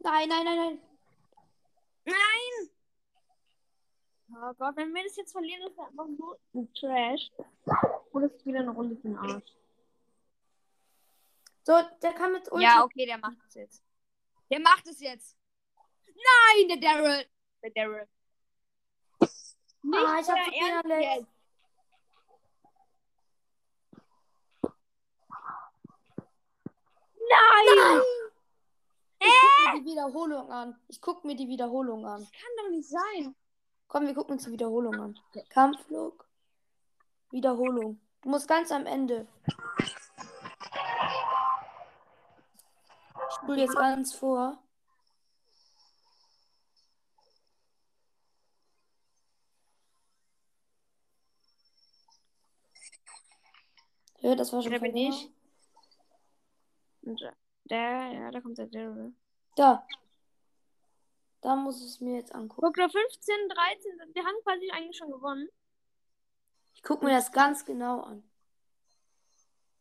Nein, nein, nein, nein. Nein! Oh Gott, wenn wir das jetzt verlieren, ist das einfach nur ein Trash. Und es ist wieder eine Runde für den Arsch. So, der kann mit Ulti. Ja, okay, der macht es jetzt. Der macht es jetzt. Nein, der Daryl. Der Daryl. Nicht ah, ich hab so jetzt. Nein! Nein! Ich guck mir die Wiederholung an. Ich guck mir die Wiederholung an. Das kann doch nicht sein. Komm, wir gucken uns die Wiederholung an. Kampfflug. Wiederholung. Du musst ganz am Ende. Ich spule jetzt ganz vor. Ja, das war schon. Ich. Und der, ja, da kommt der Daryl. Da. Da muss es mir jetzt angucken. Guck, da 15, 13, wir haben quasi eigentlich schon gewonnen. Ich gucke mir das ganz genau an.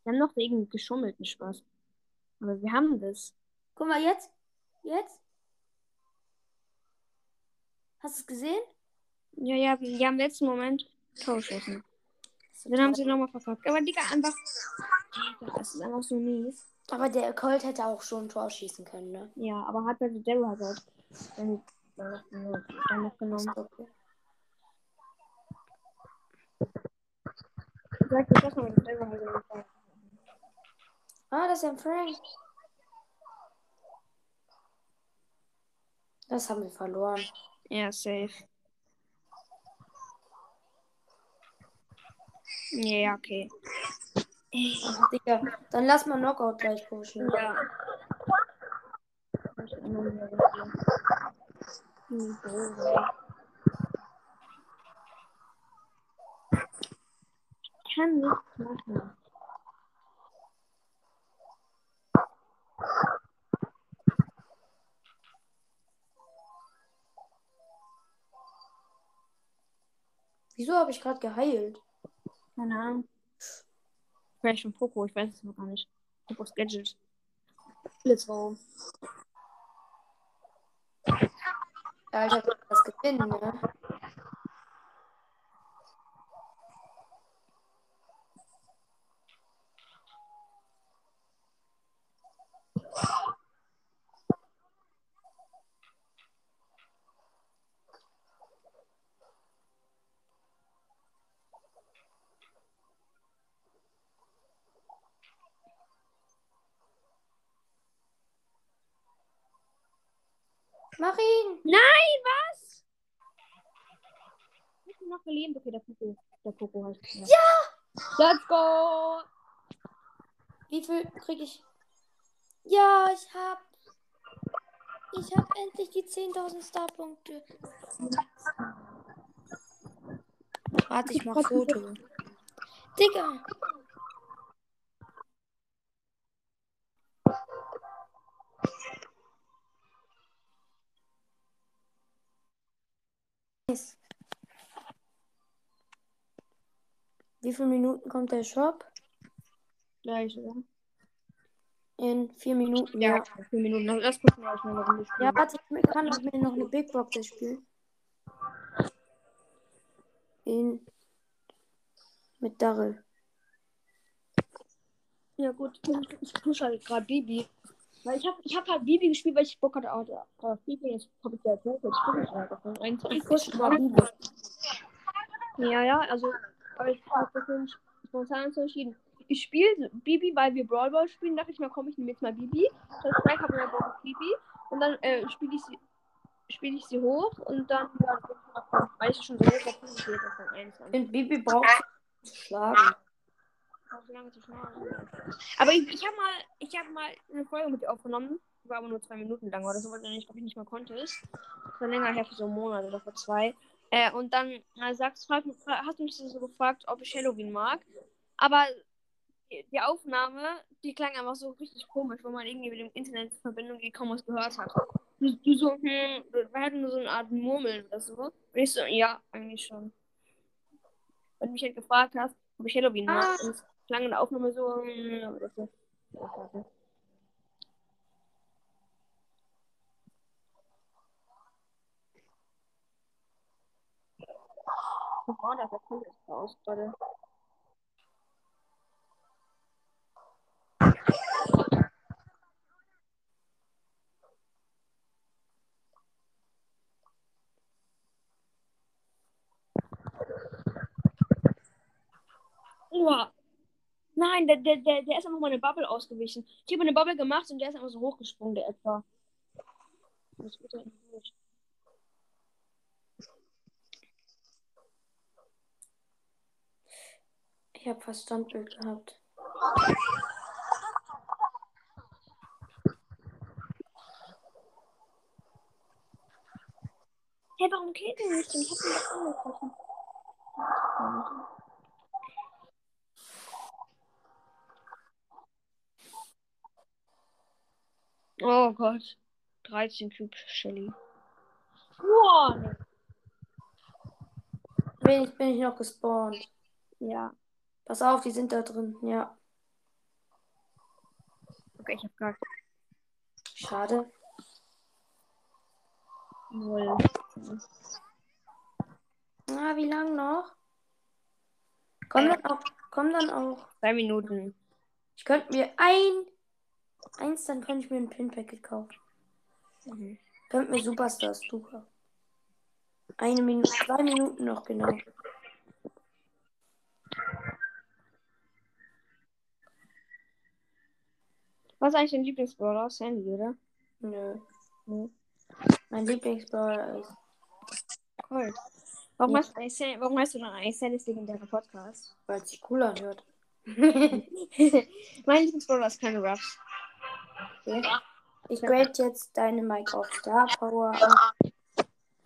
Wir haben noch wegen geschummelten Spaß. Aber wir haben das. Guck mal, jetzt. Jetzt. Hast du es gesehen? Ja, ja, wir haben im letzten Moment Torschossen. Dann haben sie nochmal verfolgt. Aber Digga, einfach. das ist einfach so mies. Aber der Colt hätte auch schon ein Tor schießen können, ne? Ja, aber hat der Daryl halt dann, dann noch genommen. Okay. Sag dir das mal, der Daryl halt Ah, das ist ein Frank. Das haben wir verloren. Ja, safe. Ja, okay. Digga, dann lass mal Knockout gleich pushen. Ja. Ich kann nichts machen. Wieso habe ich gerade geheilt? Keine Ahnung. Vielleicht von Poco, ich weiß es noch gar nicht. Pokos Gadget. Let's go. Ja, ich habe das gewinnen, ne? Mach ihn! Nein, was? Ich noch verlieren. Okay, der Poco. Der Poco heißt. Ja! ja! Let's go! Wie viel krieg ich? Ja, ich hab. Ich hab endlich die 10.000 Starpunkte. Warte, ich mach Foto. Digga! Wie viele Minuten kommt der Shop? Gleich, oder? In vier Minuten. Ja, ja. vier Minuten. Lass gucken, ob ich noch Ja, warte, ich kann auch mir noch eine Big Box spielen. in mit Daryl. Ja gut, ich pushe halt gerade Bibi. Weil ich habe ich hab halt Bibi gespielt, weil ich Bock hatte auf, auf Bibi. Jetzt habe ich ja jetzt pushe ich halt davon. Ich pushe gerade Bibi. Ja, ja, also, aber ich habe nicht spontan entschieden. Ich spiele Bibi, weil wir Brawl Ball spielen. Dachte ich mir, komm, ich nehme jetzt mal Bibi. Das heißt, ich habe mir Bock auf Bibi. Und dann äh, spiele ich sie spiele ich sie hoch und dann ja, weiß ich schon so dass ich davon eins Ich finde, Bibi braucht zu schlagen. Aber ich, ich habe mal, ich habe mal eine Folge mit dir aufgenommen, war aber nur zwei Minuten lang oder so, weil du nicht, ich nicht mal konntest. Das war länger her, für so einen Monat oder vor zwei. Äh, und dann äh, sagst, frag, hast du mich so gefragt, ob ich Halloween mag. Aber die, die Aufnahme, die klang einfach so richtig komisch, wo man irgendwie mit dem Internet in Verbindung kaum was gehört hat. Du, du so, hm, wir hatten nur so eine Art Murmeln oder so. Und ich so, ja, eigentlich schon. Wenn du mich halt gefragt hast, ob ich Halloween mag, ah. und der Aufnahme so, hm, das ist. Oh, da kommt jetzt raus, gerade. Oh. Nein, der, der, der, der ist einfach mal eine Bubble ausgewichen. Ich habe eine Bubble gemacht und der ist einfach so hochgesprungen, der etwa. Das geht nicht. Ich habe fast Standbild gehabt. Hey, warum geht der nicht? Ich hab ihn doch angegriffen. Oh Gott. 13 Cube Shelly. Wow. Wenig bin ich noch gespawnt. Ja. Pass auf, die sind da drin, ja. Okay, ich hab gar. Schade. Null. Ah, wie lang noch? Komm äh. dann auch. Komm dann auch. Zwei Minuten. Ich könnte mir ein Eins, dann könnte ich mir ein Pin-Packet kaufen. Mhm. Könnte mir Superstars du kaufen. Eine Minute, zwei Minuten noch genau. Was ist eigentlich dein Lieblingsbrawler? Sandy, oder? Nö. Nö. Mein Lieblingsbrawler ist. Cool. Warum, ja. hast, warum hast du dann eigentlich Sandys legendäre Podcast? Weil es sich cool anhört. <laughs> mein Lieblingsbrawler ist keine Ruffs. Okay. Ich grade jetzt deine Mike auf Star Power ab.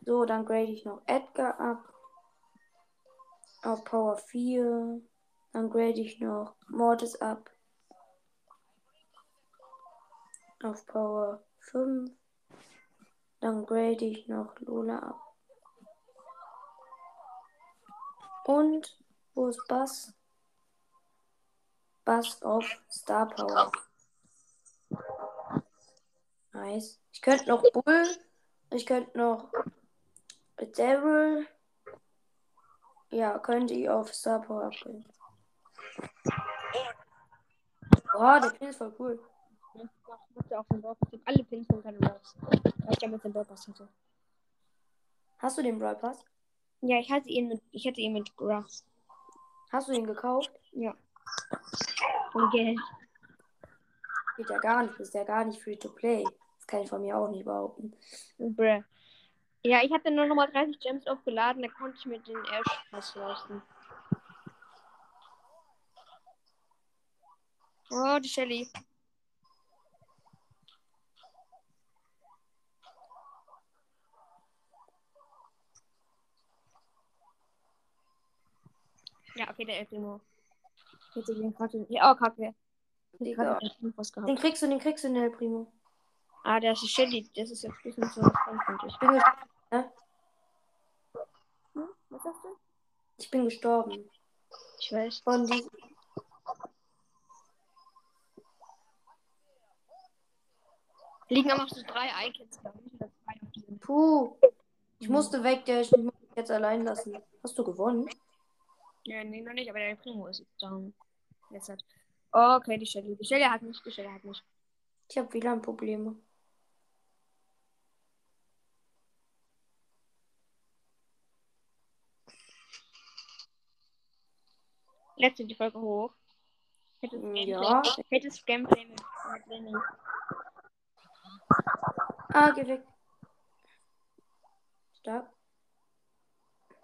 So, dann grade ich noch Edgar ab. Auf Power 4. Dann grade ich noch Mortis ab. Auf Power 5. Dann grade ich noch Lola ab. Und wo ist Bass? Bass auf Star Power. Nice. Ich könnte noch Bull. Ich könnte noch Daryl. Ja, könnte ich auf Star Power abgehen. Boah, der Pin ist voll cool. Ja, ich ja auch den Brawl Ich alle Pins von keine Raps. Ich damit den Brawl Pass hatte. Hast du den Brawl Pass? Ja, ich hatte ihn mit, ich hatte ihn mit Grass. Hast du ihn gekauft? Ja. Und Geld. Geht ja gar nicht, ist ja gar nicht free to play. Das kann ich von mir auch nicht behaupten. Bruh. Ja, ich hatte nur noch mal 30 Gems aufgeladen, da konnte ich mir den Ash Pass leisten. Oh, die Shelly. Ja, okay, der Elfimo. Jetzt den Kacke. Ja, oh, Kacke. Den kriegst du, den kriegst du, El Primo. Ah, der ist Shelly. Das ist jetzt ein bisschen so freundlich. Ich bin gestorben. Ja? Hm? Was sagst du? Ich bin gestorben. Ich weiß. Von die. Liegen aber noch so drei Icons, glaube ich. Puh. Ich musste weg, der ist nicht jetzt allein lassen. Hast du gewonnen? Ja, nee, noch nicht, aber der Primo ist down. Jetzt hat. Oh, okay, die Shelly. Die Shelly hat mich, die Shelly hat mich. Ich habe WLAN-Probleme. Letzte die Folge hoch. Hätte das Mm, Gameplay, Ja. hätte das Gameplay mit, mit Lenny. Ah, geh weg. Stark.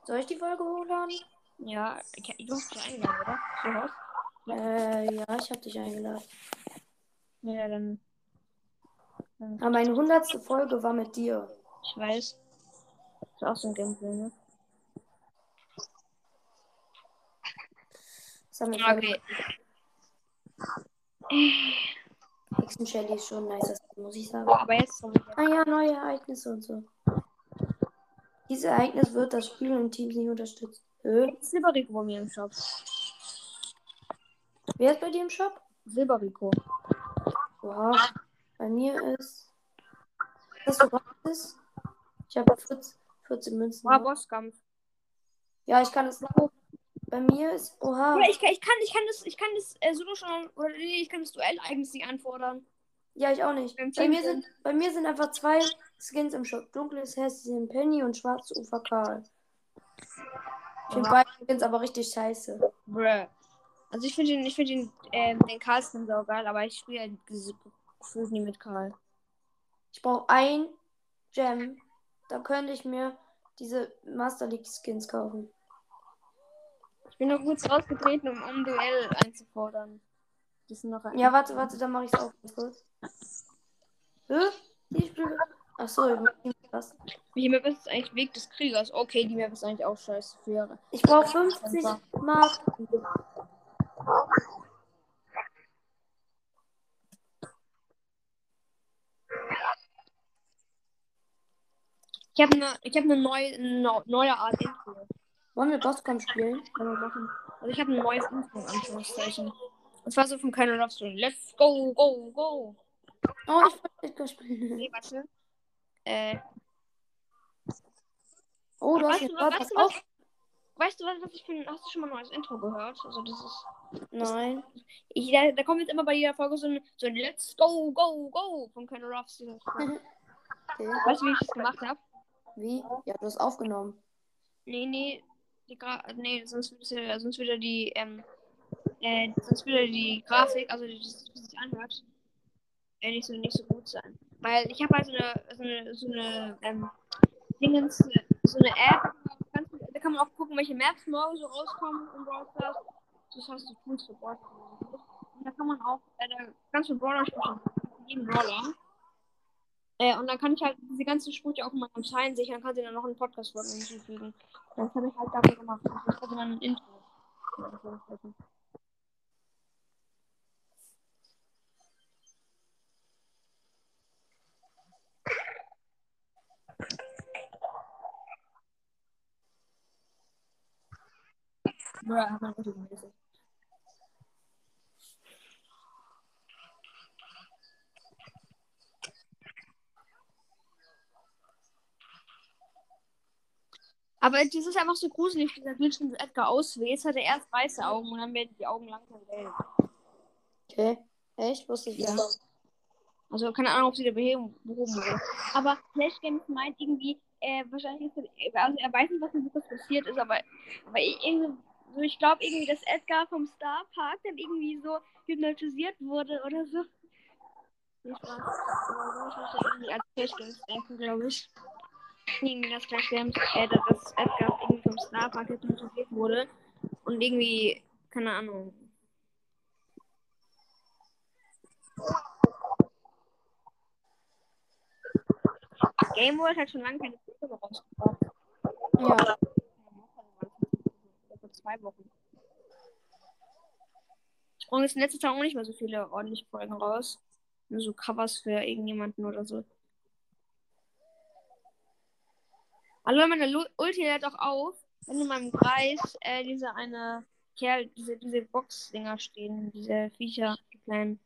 Soll ich die Folge hochladen? Ja, ich- du hast dich eingeladen, oder? So was? Äh, ja, ich habe dich eingeladen. Ja, dann. dann Aber meine hundertste Folge war mit dir. ich weiß. Ist auch so ein Gameplay, ne? Das haben wir Okay. Hexen Shelly ist schon nice, das muss ich sagen. Aber jetzt kommt Ah ja, neue Ereignisse und so. Dieses Ereignis wird das Spiel und Teams nicht unterstützt. Äh, Silberrico bei mir im Shop. wer ist bei dir im Shop? Silberrico. Oha. Bei mir ist. Das gratis? Ich habe 14, 14 Münzen. Ah, Bosskampf. Ja, ich kann es. Bei mir ist. Oha. Oder ich, kann- ich kann, ich kann das, ich kann das äh, Solo schon, oder nee, ich kann das Duell eigentlich nicht anfordern. Ja, ich auch nicht. Bei mir, sind, bei mir sind einfach zwei Skins im Shop. Dunkles Häschen Penny und schwarze Ufer Karl. Ich finde beide Skins aber richtig scheiße. Bruh. Also ich finde den, ich finde den, ähm, den Carlston so geil, aber ich spiele halt gefühlt nie mit Karl. Ich brauche ein Gem. Da könnte ich mir diese Master League Skins kaufen. Ich bin nur kurz rausgetreten, um, um Duell einzufordern. Das sind noch ein Ja, warte, warte, dann mache ich es auch kurz. Hä? Die Spiele. Achso, ich muss was. Welche Map ist eigentlich Weg des Kriegers? Okay, die Map ist eigentlich auch scheiße für. Ich brauche 50 Mark. Ich habe eine ich hab ne neue, neue Art Intro. Wollen wir Bosskampf spielen? Können wir machen. Also ich habe ein neues Intro in Anführungszeichen. Und zwar so von Keine Love Story. Let's go, go, go. Oh, ich wollte Edgar spielen. Nee, warte. Äh, Oh, du hast Weißt den du, Wort, weißt du was? weißt du was, was ich ein, Hast du schon mal ein neues Intro gehört? Also das ist. Nein. Ich, da, da kommt jetzt immer bei jeder Folge so ein, so ein Let's go, go, go von Love Story. <laughs> Okay. Weißt du, wie ich das gemacht habe? Wie? Ja, du hast aufgenommen. Nee, nee. Gra nee, sonst ja, sonst würde die, ähm, äh, sonst würde die Grafik, also was sich anhört, äh, nicht so nicht so gut sein. Weil ich habe halt so eine, so eine, so eine, ähm, Dingens, so eine App, ganz, da kann man auch gucken, welche Maps morgen so rauskommen im Stars. Das heißt, so Tools für. Und da kann man auch, äh, ganz viele Brawler spielen, jeden Brawler. Äh, und dann kann ich halt diese ganzen Sprüche auch in meinem Schein sichern, dann kann sie dann noch einen Podcast-Folgen hinzufügen. Das habe ich halt dafür gemacht. Das ist also dann ein Intro. Ja, hat man Aber das ist einfach so gruselig, dieser Glitch, du Edgar auswählst, hat er erst weiße Augen und dann werden die Augen langsam gelb. Okay. Echt? Wusste ich Ja. Also keine Ahnung, ob sie da beheben, behoben wurde. Aber Flash Games meint irgendwie, äh, wahrscheinlich ist es, also er weiß nicht, was mit Lukas passiert ist, aber, aber ich- irgendwie, so, ich glaube irgendwie, dass Edgar vom Star Park dann irgendwie so hypnotisiert wurde oder so. Nicht Spaß. Aber so, ich muss das irgendwie als Flash Games denken, glaube ich. Irgendwie das Flash Games, äh, dass Edgar irgendwie vom Star Park hypnotisiert wurde und irgendwie, keine Ahnung. Game World hat schon lange keine mehr rausgebracht. Ja. Vor zwei Wochen. Und es in letzter Zeit auch nicht mehr so viele ordentliche Folgen raus. Nur so Covers für irgendjemanden oder so. Hallo, meine Lu Ulti lädt auch auf, wenn in meinem Kreis äh, diese eine Kerl, diese, diese Box-Dinger stehen, diese Viecher, die kleinen.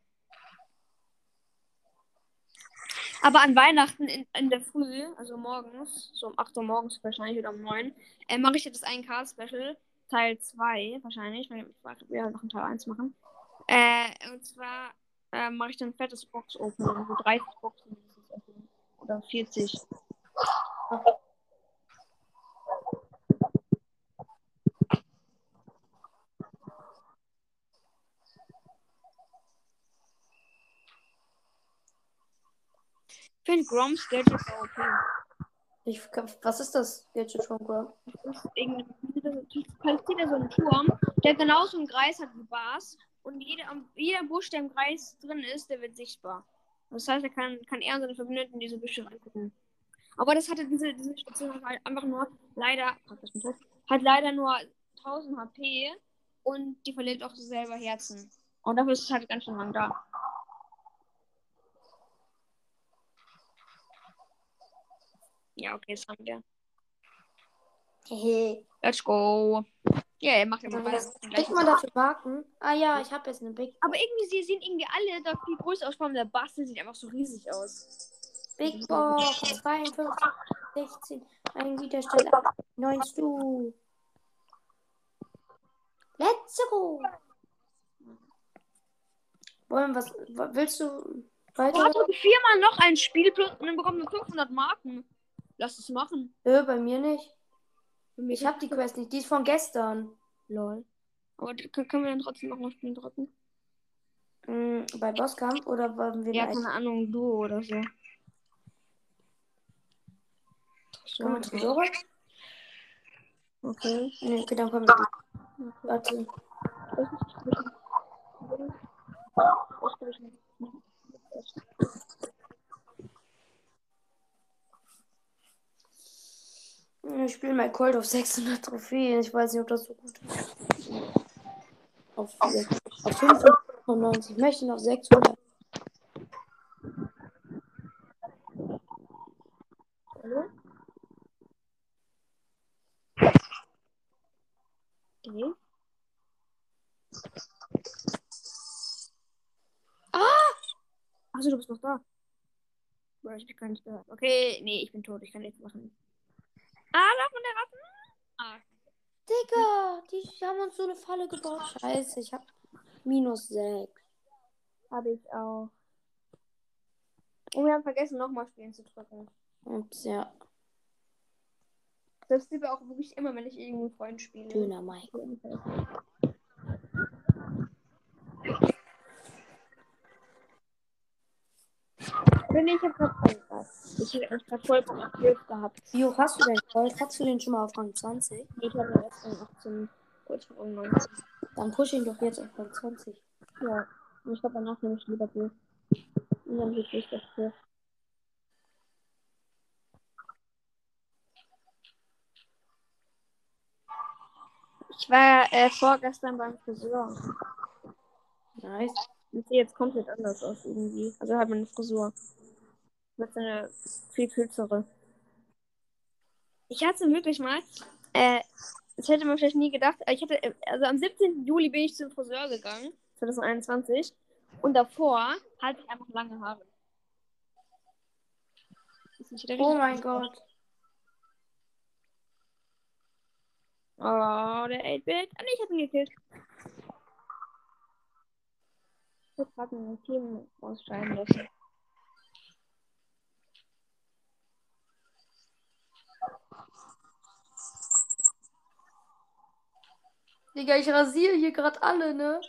Aber an Weihnachten in, in der Früh, also morgens, so um 8 Uhr morgens wahrscheinlich oder um 9, äh, mache ich jetzt das 1K-Special, Teil 2 wahrscheinlich, weil wir noch ein Teil 1 machen. Äh, und zwar äh, mache ich dann ein fettes Box-Opening, so 30 Boxen oder 40. finde Groms Gadget auch okay. Ich, was ist das Gadget von Grom? Das ist irgendwie er so einen Turm, der genauso einen Kreis hat wie Bars. Und jeder, jeder Busch, der im Kreis drin ist, der wird sichtbar. Das heißt, er kann, kann er und seine Verbündeten in diese Büsche reingucken. Aber das hatte diese, diese Station halt einfach nur leider, hat leider nur 1000 HP und die verliert auch selber Herzen. Und dafür ist es halt ganz schön lang da. Ja, okay, das haben wir. Hehe. Let's go. Ja, er macht ja mal Was kann man dafür marken? Ah ja, ich habe jetzt eine Big Aber irgendwie sie sehen irgendwie alle da viel größer aus. Vor allem der Bastel sieht einfach so riesig aus. Big Box 52, 16, ein Widerstand, 9 Stu. Let's go. Wollen was willst du weiter? Oh, hat viermal noch ein Spiel plus und dann bekommt man 500 Marken. Lass es machen. Äh, bei mir nicht. Ich habe die Quest nicht. Die ist von gestern. Lol. Aber die, können wir dann trotzdem noch mal spielen drücken? Mhm, bei Bosskampf oder wollen wir Ja, keine Ahnung, Duo oder so. so. Kommen wir Tresore? Okay. Nee, okay, dann kommen wir. Warte. Ich spiele mal Cold auf 600 Trophäen. Ich weiß nicht, ob das so gut ist. Auf, auf 595. Ich möchte noch 600. Hallo? Okay. Ah! Achso, du bist noch da. Ich hab gar nicht gehört. Okay, nee, ich bin tot. Ich kann nichts machen. Ah, da von der Ratten. Ah. Digga, die haben uns so eine Falle gebaut. Scheiße, ich hab minus 6. Habe ich auch. Und wir haben vergessen, nochmal spielen zu drücken. Ups, ja. Das liebe auch wirklich immer, wenn ich irgendwo einen Freund spiele. Döner Mike. Nee, ich grad irgendwas. Ich hab echt grad voll Bock gehabt. Wie hoch hast du denn Gold? Hast du den schon mal auf Rang 20? Nee, ich habe erst um 18, kurz vor um 19. Dann push ihn doch jetzt auf Rang 20. Ja, und ich glaube, danach nehme ich lieber Bier. Und dann wird ich das für. Ich war äh, vorgestern beim Friseur. Nice. Und sehe jetzt komplett anders aus irgendwie. Also halt meine Frisur. Mit eine viel kürzere. Ich hatte wirklich mal, äh, das hätte man vielleicht nie gedacht, ich hatte, also am 17. Juli bin ich zum Friseur gegangen, 2021. Und davor hatte ich einfach lange Haare. Oh mein Gott. Oh, der 8-Bit. Ah, nee, ich hab ihn gekillt. Ich hab gerade ein Team ausscheiden lassen. Digga, ich rasiere hier gerade alle, ne?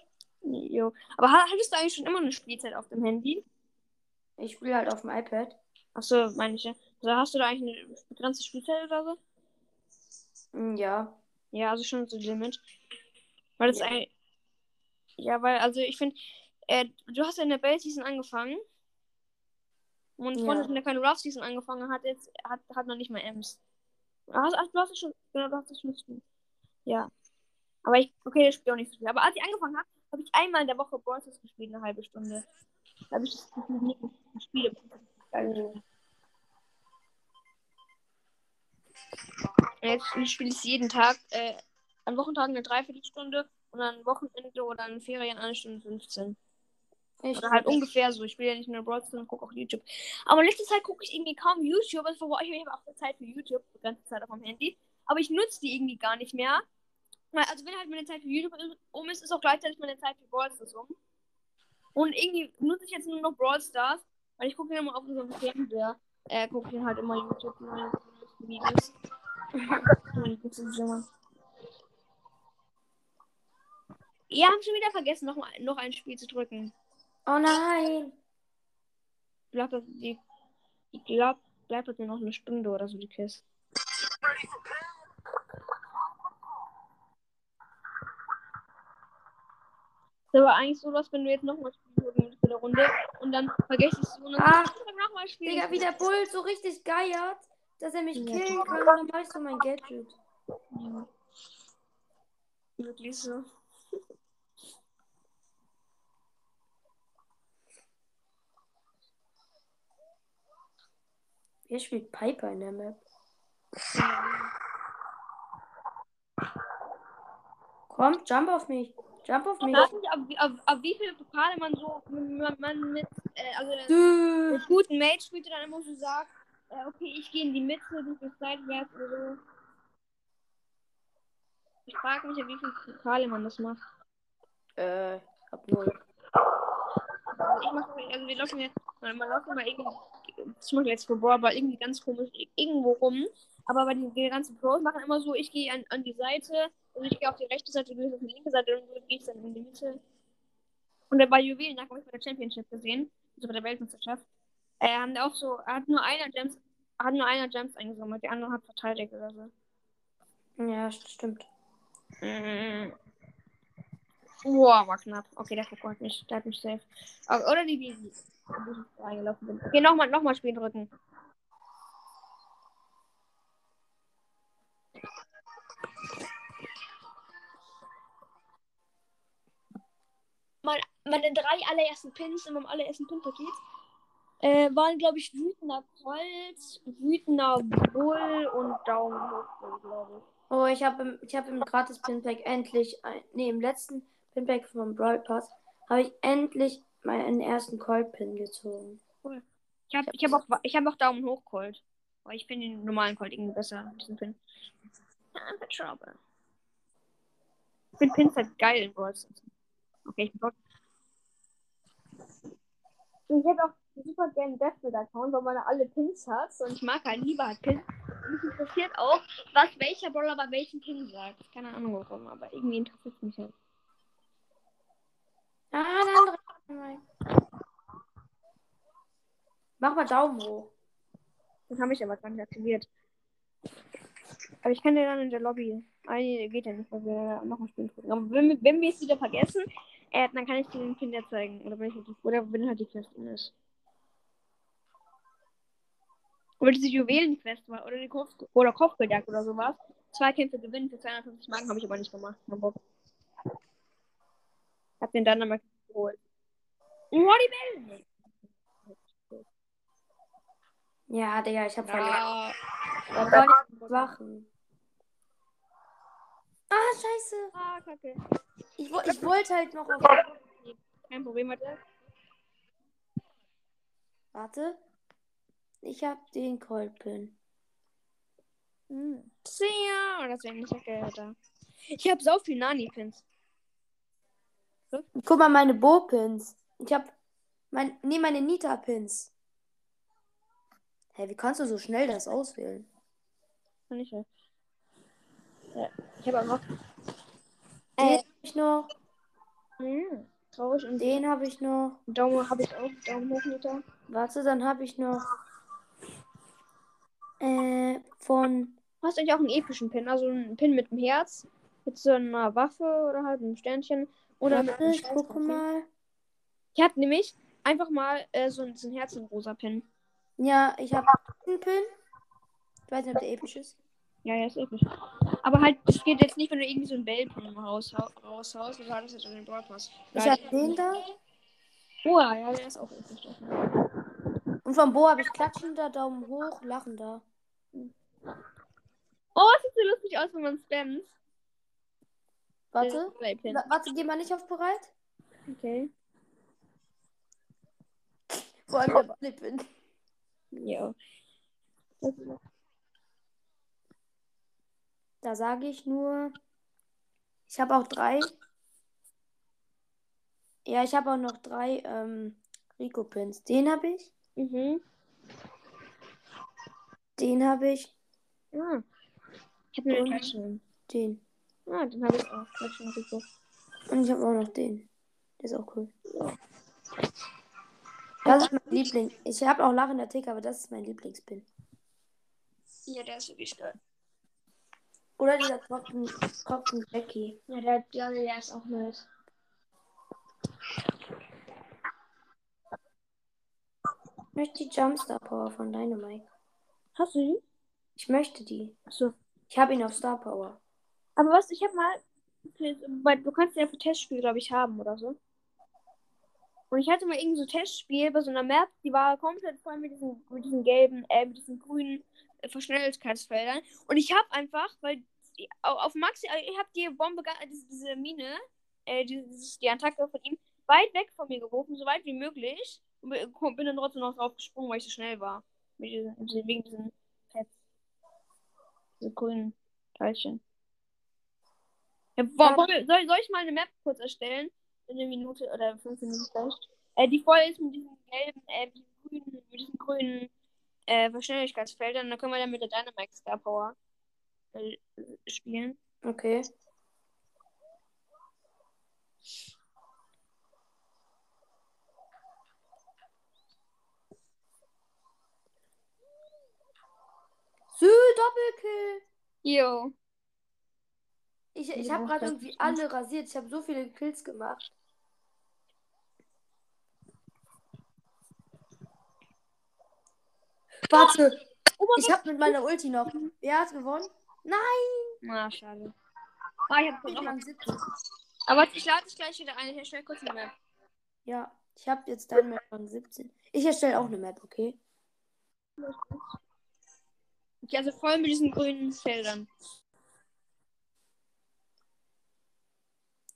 Jo. Aber hattest du eigentlich schon immer eine Spielzeit auf dem Handy? Ich spiele halt auf dem iPad. Achso, meine ich ja. Also hast du da eigentlich eine begrenzte Spielzeit oder so? Mm, Ja. Ja, also schon so Limit. Weil das Ja. ein. Ja, weil, also ich finde, äh, du hast ja in der Bell Season angefangen. Und Ja. Freund, der keine Rough Season angefangen hat, jetzt hat, hat noch nicht mal Ems. Hast, ach, du hast es schon. Genau, du hast es schon. Ja. Aber ich, okay, ich spiele auch nicht so viel. Aber als ich angefangen habe, habe ich einmal in der Woche Stars gespielt, eine halbe Stunde. Da habe ich das nie gespielt. Mhm. Jetzt spiele ich es jeden Tag. Äh, an Wochentagen eine Dreiviertelstunde und an Wochenende oder an Ferien eine Stunde 15. Ich Oder halt ungefähr so. Ich spiele ja nicht nur Brawl Stars und gucke auch YouTube. Aber in letzter Zeit gucke ich irgendwie kaum YouTube. Also ich habe auch Zeit für YouTube, die ganze Zeit auf dem Handy. Aber ich nutze die irgendwie gar nicht mehr. Also wenn halt meine Zeit für YouTube um ist, ist auch gleichzeitig meine Zeit für Brawl Stars um. Und irgendwie nutze ich jetzt nur noch Brawl Stars, weil ich gucke immer auf so einem Fernseher. Äh, gucke ich halt immer YouTube Videos. <laughs> Ihr habt schon wieder vergessen, noch, noch ein Spiel zu drücken. Oh nein. Ich glaube, die, ich glaube, bleibt jetzt noch eine Stunde oder so, die Kiste. Das war eigentlich so, dass wenn du jetzt nochmal spielen würdest für der Runde und dann vergisst du und dann Ah, nochmal spielen. Digga, wie der Bull so richtig geiert, dass er mich Ja. killen kann. Und dann mach ich so mein Gadget. Ja. Wirklich so. Wer spielt Piper in der Map? Komm, jump auf mich. Jump auf Ich mich. weiß nicht, ab, ab, ab wie viele Pokale man so man, man mit, äh, also mit guten Mates spielt, dann immer so sagt, äh, okay, ich gehe in die Mitte, du bist seitwärts oder so. Ich frage mich, ab wie viele Pokale man das macht. Äh, hab null. Also ich mache, also wir laufen jetzt, man, man läuft immer irgendwie, zum Beispiel Brawl, aber irgendwie ganz komisch irgendwo rum. Aber bei den, die ganzen Pros machen immer so, ich gehe an, an die Seite, also ich gehe auf die rechte Seite, du gehst auf die linke Seite und du gehst dann in die Mitte. Und bei Juwelen, da habe ich bei der Championship gesehen, also bei der Weltmeisterschaft, äh, haben auch so, hat nur einer Gems, hat nur einer Gems eingesammelt, der andere hat verteidigt oder so. Ja, stimmt. Mm. Boah, war knapp. Okay, der hat mich, der hat mich safe. Aber- Oder die Bibi. Wo ich reingelaufen bin. Okay, nochmal, nochmal spielen drücken. Mein, meine drei allerersten Pins in meinem allerersten Pin-Paket äh, waren, glaube ich, wütender Colt, wütender Bull und Daumen hoch, glaube ich. Oh, ich habe ich hab im gratis Pinpack endlich, ein, nee, im letzten Pinpack vom Brawl Pass habe ich endlich meinen ersten Cold Pin gezogen. Ich habe ich hab auch, ich hab auch Daumen hoch Colt. Aber ich finde den normalen Colt irgendwie besser. Diesen Pin. I'm in trouble. Ich finde Pins halt geil in Brawl Stars. Okay, ich bin. Und ich hätte auch super gerne Deathfield Account, weil man da alle Pins hat. Und ich mag halt lieber halt Pins. Und mich interessiert auch, was welcher Brawler bei welchem Pin sagt. Keine Ahnung warum, aber irgendwie interessiert es mich halt. Ah, der andere. Mach mal Daumen hoch. Das habe ich aber gar nicht aktiviert. Aber ich kann den dann in der Lobby. Ah, nee, geht ja nicht, weil wir noch ein Spiel drücken. Aber wenn, wir- wenn wir es wieder vergessen, äh, dann kann ich dir den Pin zeigen. Oder wenn, ich halt die, oder wenn halt die Quest in ist. Oder diese Juwelenquest war. Oder die Kopf oder Kopfgeldjagd oder sowas. Zwei Kämpfe gewinnen für 250 Marken habe ich aber nicht gemacht. Hab den dann nochmal geholt. Die Bälle! Ja, Digga, ich hab verloren. Ja. Ich machen? Ah, scheiße. Ah, kacke. Ich, wo- ich wollte halt noch auf. Kein Problem, warte. Warte. Ich hab den Cold Pin. Hm. Sehr. Oh, das wäre nicht so geil, da. Ich habe so viel Nani-Pins. Guck mal, meine Bo-Pins. Ich hab. Mein, nee, meine Nita-Pins. Hä, wie kannst du so schnell das auswählen? Kann ich ja. Ich habe einfach. Den Äh, hab ich noch. hm. Traurig und Den habe ich noch. Daumen habe ich auch. Daumen hoch, Nita. Warte, dann habe ich noch. Äh, von. Du hast eigentlich auch einen epischen Pin. Also einen Pin mit einem Herz. Mit so einer Waffe oder halt einem Sternchen. Oder einem ich gucke mal. Ich habe nämlich einfach mal äh, so, ein- so ein Herz in rosa Pin. Ja, ich habe einen Pin. Ich weiß nicht, ob der episch ist. Ja, ja, ist episch. Aber halt, das geht jetzt nicht, wenn du irgendwie so einen Bellpin raushau raushaust. Also hat das jetzt in den Broadpass. Ich habe den da. Oh ja, ja, der ist auch episch. Und vom Bo habe ich klatschender, Daumen hoch, lachender. Oh, es sieht so lustig aus, wenn man spammt. Warte. Warte, geh mal nicht auf bereit. Okay. Vor allem der Bunnypin. Ja. Das ist- Da sage ich nur. Ich habe auch drei. Ja, ich habe auch noch drei ähm, Rico-Pins. Den habe ich. Mhm. Den habe ich. Ah. Ich habe Tasche. Den. Ah, den habe ich auch. Tasche Rico. Und ich habe auch noch den. Der ist auch cool. Das ist mein Liebling. Ich habe auch Lach in der Tick, aber das ist mein Lieblingspin. Ja, der ist wirklich geil. Oder dieser Tropfen, Tropfen Jackie. Ja, der, der, der ist auch nice. Ich möchte die Jumpstar Power von Dynamite. Hast du die? Ich möchte die. Achso. Ich habe ihn auf Star Power. Aber was, ich habe mal. du kannst ja für Testspiel, glaube ich, haben oder so. Und ich hatte mal irgend so Testspiel bei so einer Map, die war komplett voll mit diesen, mit diesen gelben, äh, mit diesen grünen äh, Verschnelligkeitsfeldern. Und ich habe einfach, weil die, au- auf Maxi, äh, ich habe die Bombe, äh, diese, diese Mine, äh, dieses, die Attacke von ihm, weit weg von mir geworfen, so weit wie möglich. Und bin dann trotzdem noch drauf gesprungen, weil ich so schnell war. Mit diesen, wegen diesen Pads. Diese grünen Teilchen. Ja, wo, soll, soll ich mal eine Map kurz erstellen? In einer Minute oder fünf Minuten vielleicht. Äh, die voll ist mit diesen gelben, äh, mit diesen grünen, mit diesen grünen äh, Verschnelligkeitsfeldern. Dann können wir dann mit der Dynamax Star Power äh, spielen. Okay. Sü, Doppelkill. Jo. Ich, ich habe gerade irgendwie alle rasiert. Ich habe so viele Kills gemacht. Warte, Oh ich habe mit meiner Ulti noch. Wer hat gewonnen? Nein, Na, schade. Ah, ich hab ich noch. am 17. Aber ich lade dich gleich wieder ein. Ich erstelle kurz eine Map. Ja, ich habe jetzt deinen Map an 17. Ich erstelle auch eine Map, okay? Okay, also voll mit diesen grünen Feldern.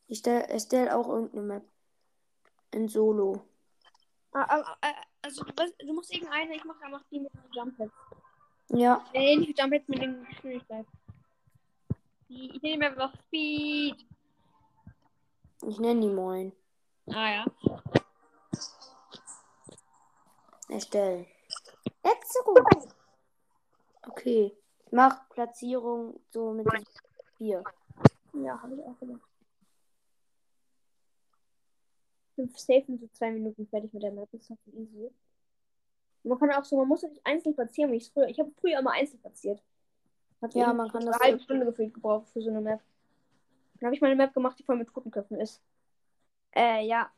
Ich stell- erstelle auch irgendeine Map. In Solo. Ah, ah, ah, also du, musst irgendeine, ich mache einfach die mit den Jump Pads. Ja, Nee, nicht mit Jump Pads, mit den Geschwindigkeit. Die, ich nehme einfach Speed. ich nenne die Moin. Ah ja. Erstellen. Let's go. Okay. Ich mach Platzierung so mit den vier. Ja, habe ich auch gemacht. Fünf safe in so zwei Minuten fertig mit der Map. Das ist halt easy. Und man kann auch so, man muss ja nicht einzeln platzieren, wie ich es früher. Ich habe früher immer einzeln platziert. Hat Ja, man kann das eine halbe Stunde gefühlt gebraucht für so eine Map. Dann habe ich mal eine Map gemacht, die voll mit Totenköpfen ist. Äh, ja.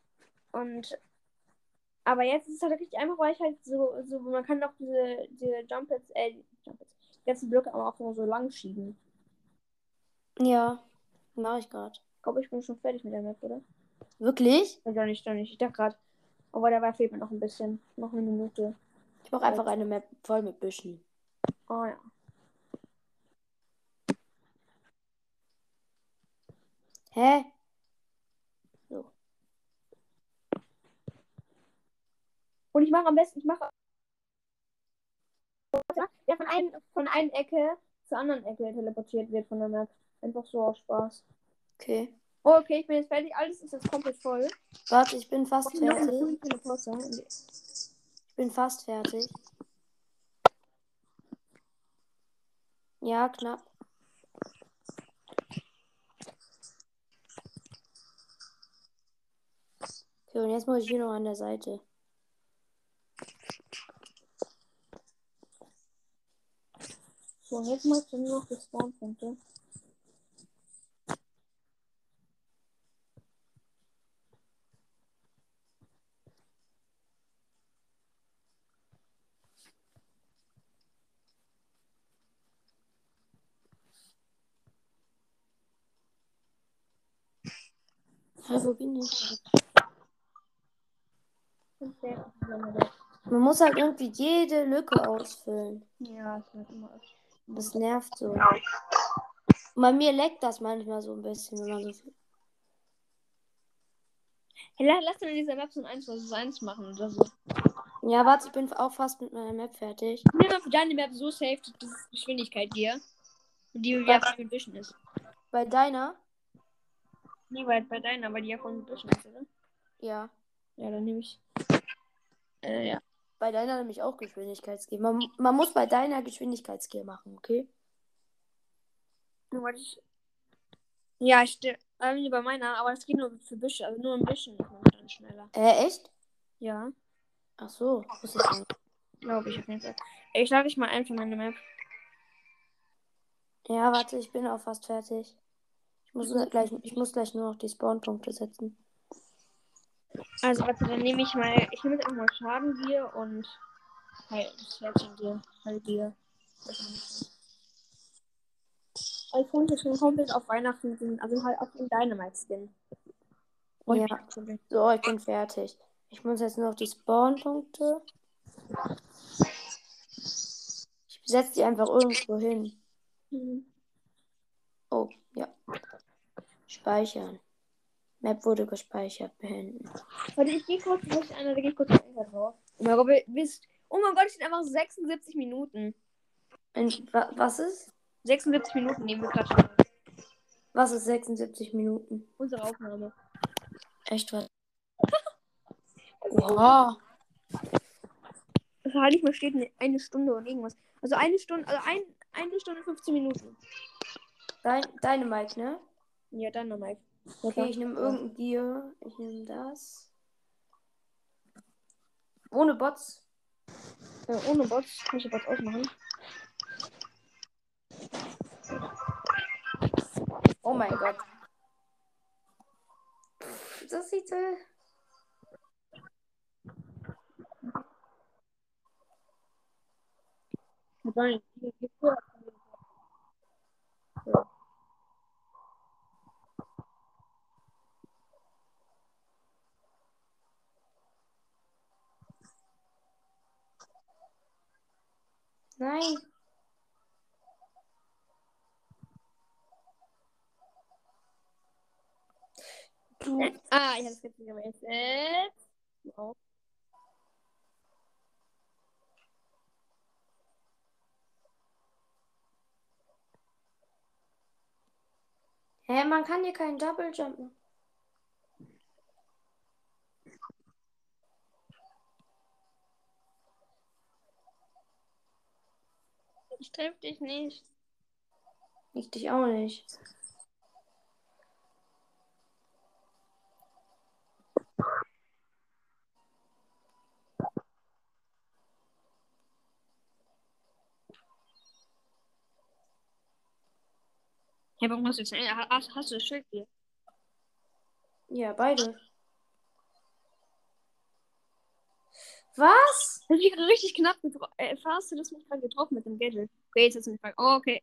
Und aber jetzt ist es halt richtig einfach, weil ich halt so, so man kann doch diese, diese Jump Pads, äh, Jump Pads, die ganzen Blöcke aber auch nur so lang schieben. Ja, mache ich gerade. Ich glaube, ich bin schon fertig mit der Map, oder? Wirklich? Oder nicht, doch nicht. Ich dachte gerade. Aber dabei fehlt mir noch ein bisschen. Noch eine Minute. Ich mache einfach eine Map voll mit Büschen. Oh ja. Hä? So. Und ich mache am besten, ich mache. Der von, einem, von einer Ecke zur anderen Ecke teleportiert wird von der Map. Einfach so aus Spaß. Okay. Oh, okay, ich bin jetzt fertig. Alles ist jetzt komplett voll. Warte, ich bin fast Ich fertig. Ich bin fast fertig. Ja, knapp. Okay, und jetzt muss ich hier noch an der Seite. So, und jetzt machst du nur noch die Spawnpunkte. Wo bin ich? Das- Man muss halt irgendwie jede Lücke ausfüllen. Ja, es wird immer. Das nervt so. Bei mir leckt das manchmal so ein bisschen, wenn man so viel. Hey, la- lass dann in dieser Map so ein 1 vs 1 machen oder so. Ja, warte, ich bin auch fast mit meiner Map fertig. Nimm mal für deine Map so safe, dass es Geschwindigkeit hier. Und die ja von Vision ist. Bei deiner? Nee, bei, bei deiner, weil die ja von Vision ist, oder? Ja. Ja, dann nehme ich. Äh, ja. Bei deiner nämlich auch Geschwindigkeitsskill. Man, man muss bei deiner Geschwindigkeitsskill machen, okay? Nur weil ich. Ja, ich stehe. Äh, bei meiner, aber es geht nur für Büsche, also nur ein bisschen ist man dann schneller. Äh, echt? Ja, Ach so, wusste ich nicht. glaube ich auf jeden Fall. Ich lade dich mal ein für meine Map. Ja, warte, ich bin auch fast fertig. Ich muss gleich, ich muss gleich nur noch die Spawnpunkte setzen. Also, warte, dann nehme ich mal. Ich nehme jetzt einfach mal Schadengier und. Halt, Herzchengier. Heilgier. Ich konnte schon komplett auf Weihnachten sind, also halt auf den Dynamite-Skin. Ja. So, ich bin fertig. Ich muss jetzt nur noch die Spawnpunkte. Ich setze die einfach irgendwo hin. Mhm. Oh, ja. Speichern. Map wurde gespeichert. Beenden. Warte, ich gehe kurz, muss ich einer, da gehe ich kurz auf Enter drauf. Oh mein Gott, wisst. Oh mein Gott, es sind einfach 76 Minuten. In, wa, was ist? 76 Minuten nehmen wir gerade schon. Was ist 76 Minuten? Unsere Aufnahme. Echt was? Oha. Das halt nicht mehr steht eine- eine Stunde und irgendwas. Also eine Stunde, also ein, eine Stunde 15 Minuten. Dein, deine Mike, ne? Ja, dann nochmal. Okay, ich nehme irgendein Gear. Ich nehme das. Ohne Bots. Äh, ohne Bots. Kann ich die Bots ausmachen? Oh mein Gott. Das sieht so. Nein, hier, hier, hier. Nein. Du. Ah, ich habe es. Wow. Hä, man kann hier keinen Double jumpen. Ich treffe dich nicht. Ich dich auch nicht. Hey, warum hast du jetzt ein, hast, hast du das Schild hier? Ja, beide. Was? Das ist richtig knapp getroffen. Äh, hast du das mich gerade getroffen mit dem Gadget? Okay, jetzt ist es nicht Oh, okay.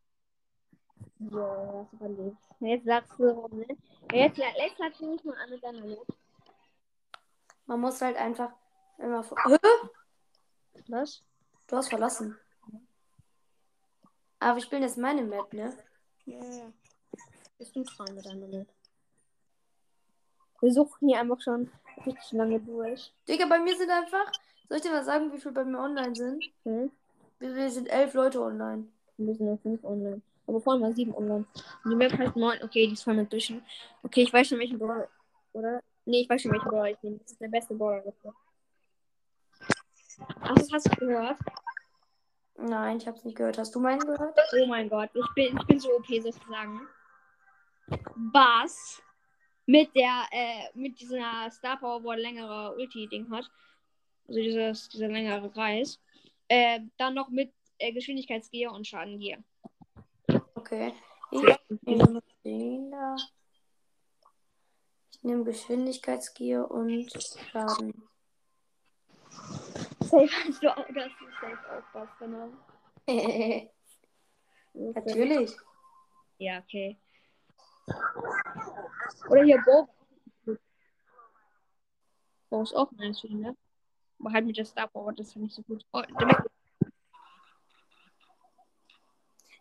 Ja, hast du überlebt. Jetzt sagst du warum nicht. Jetzt, jetzt sagst du nicht mal an mit deiner Not. Man muss halt einfach immer vor. Hä? Was? Du hast verlassen. Aber wir spielen jetzt meine Map, ne? Ja, ja. Bist du dran mit deiner Not? Wir suchen hier einfach schon richtig lange durch. Digga, bei mir sind einfach. Soll ich dir mal sagen, wie viel bei mir online sind? Hm? Wir, wir sind elf Leute online. Wir müssen nur fünf online. Aber vorhin waren sieben online. Und die Map heißt neun. Okay, die ist voll mit Büschen. Okay, ich weiß schon, welchen Brawler. Oder? Nee, ich weiß schon, welchen Brawler ich nehme. Das ist der beste Brawler dafür. Das hast du gehört? Nein, ich hab's nicht gehört. Hast du meinen gehört? Oh mein Gott, ich bin, ich bin so OP sozusagen. Bass mit der, äh, mit dieser Star Power, wo er längere Ulti-Ding hat. Also dieses, dieser längere Kreis. Äh, dann noch mit äh, Geschwindigkeitsgear und Schadengear. Okay. Ich nehme den da. Ich nehme Geschwindigkeitsgier und Schaden. Safe hast du auch, dass du safe aufpasst, genau. <laughs> Natürlich. Ja, okay. Oder hier Bo. Bo ist auch nice ne? Halt mit der Star Power, das finde ich so gut. Oh,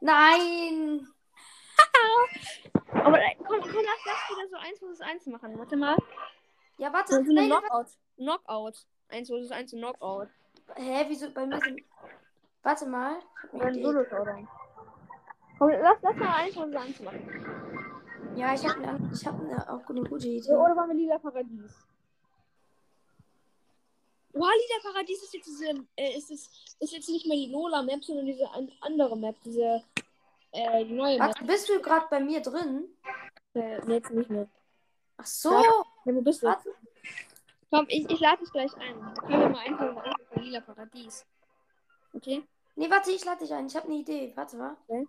Nein! <laughs> Aber äh, komm, komm, lass das wieder so 1 vs 1 machen. Warte mal. Ja, warte. So eine Nein, Knockout. Knockout. 1 vs 1 Knockout. Hä, wieso bei mir sind. Warte mal. Oder ein Idee. Solo-Showdown. Komm, lass, lass mal eins von uns anzumachen. Ja, ich habe eine, ich hab eine, auch eine gute Idee. Ja, oder wollen wir Lila Paradies? Wow, Lila Paradies ist jetzt diese, äh, ist, es, ist jetzt nicht mehr die Lola-Map, sondern diese an, andere Map, diese, äh, die neue Map. Warte, bist du gerade bei mir drin? Äh, nee, jetzt nicht mehr. Ach so. Ja. Wo bist du? Warte. Komm, ich, ich lade dich gleich ein. Können wir mal einfach mal von Lila Paradies. Okay? Nee, warte, ich lade dich ein. Ich habe eine Idee. Warte mal. Okay.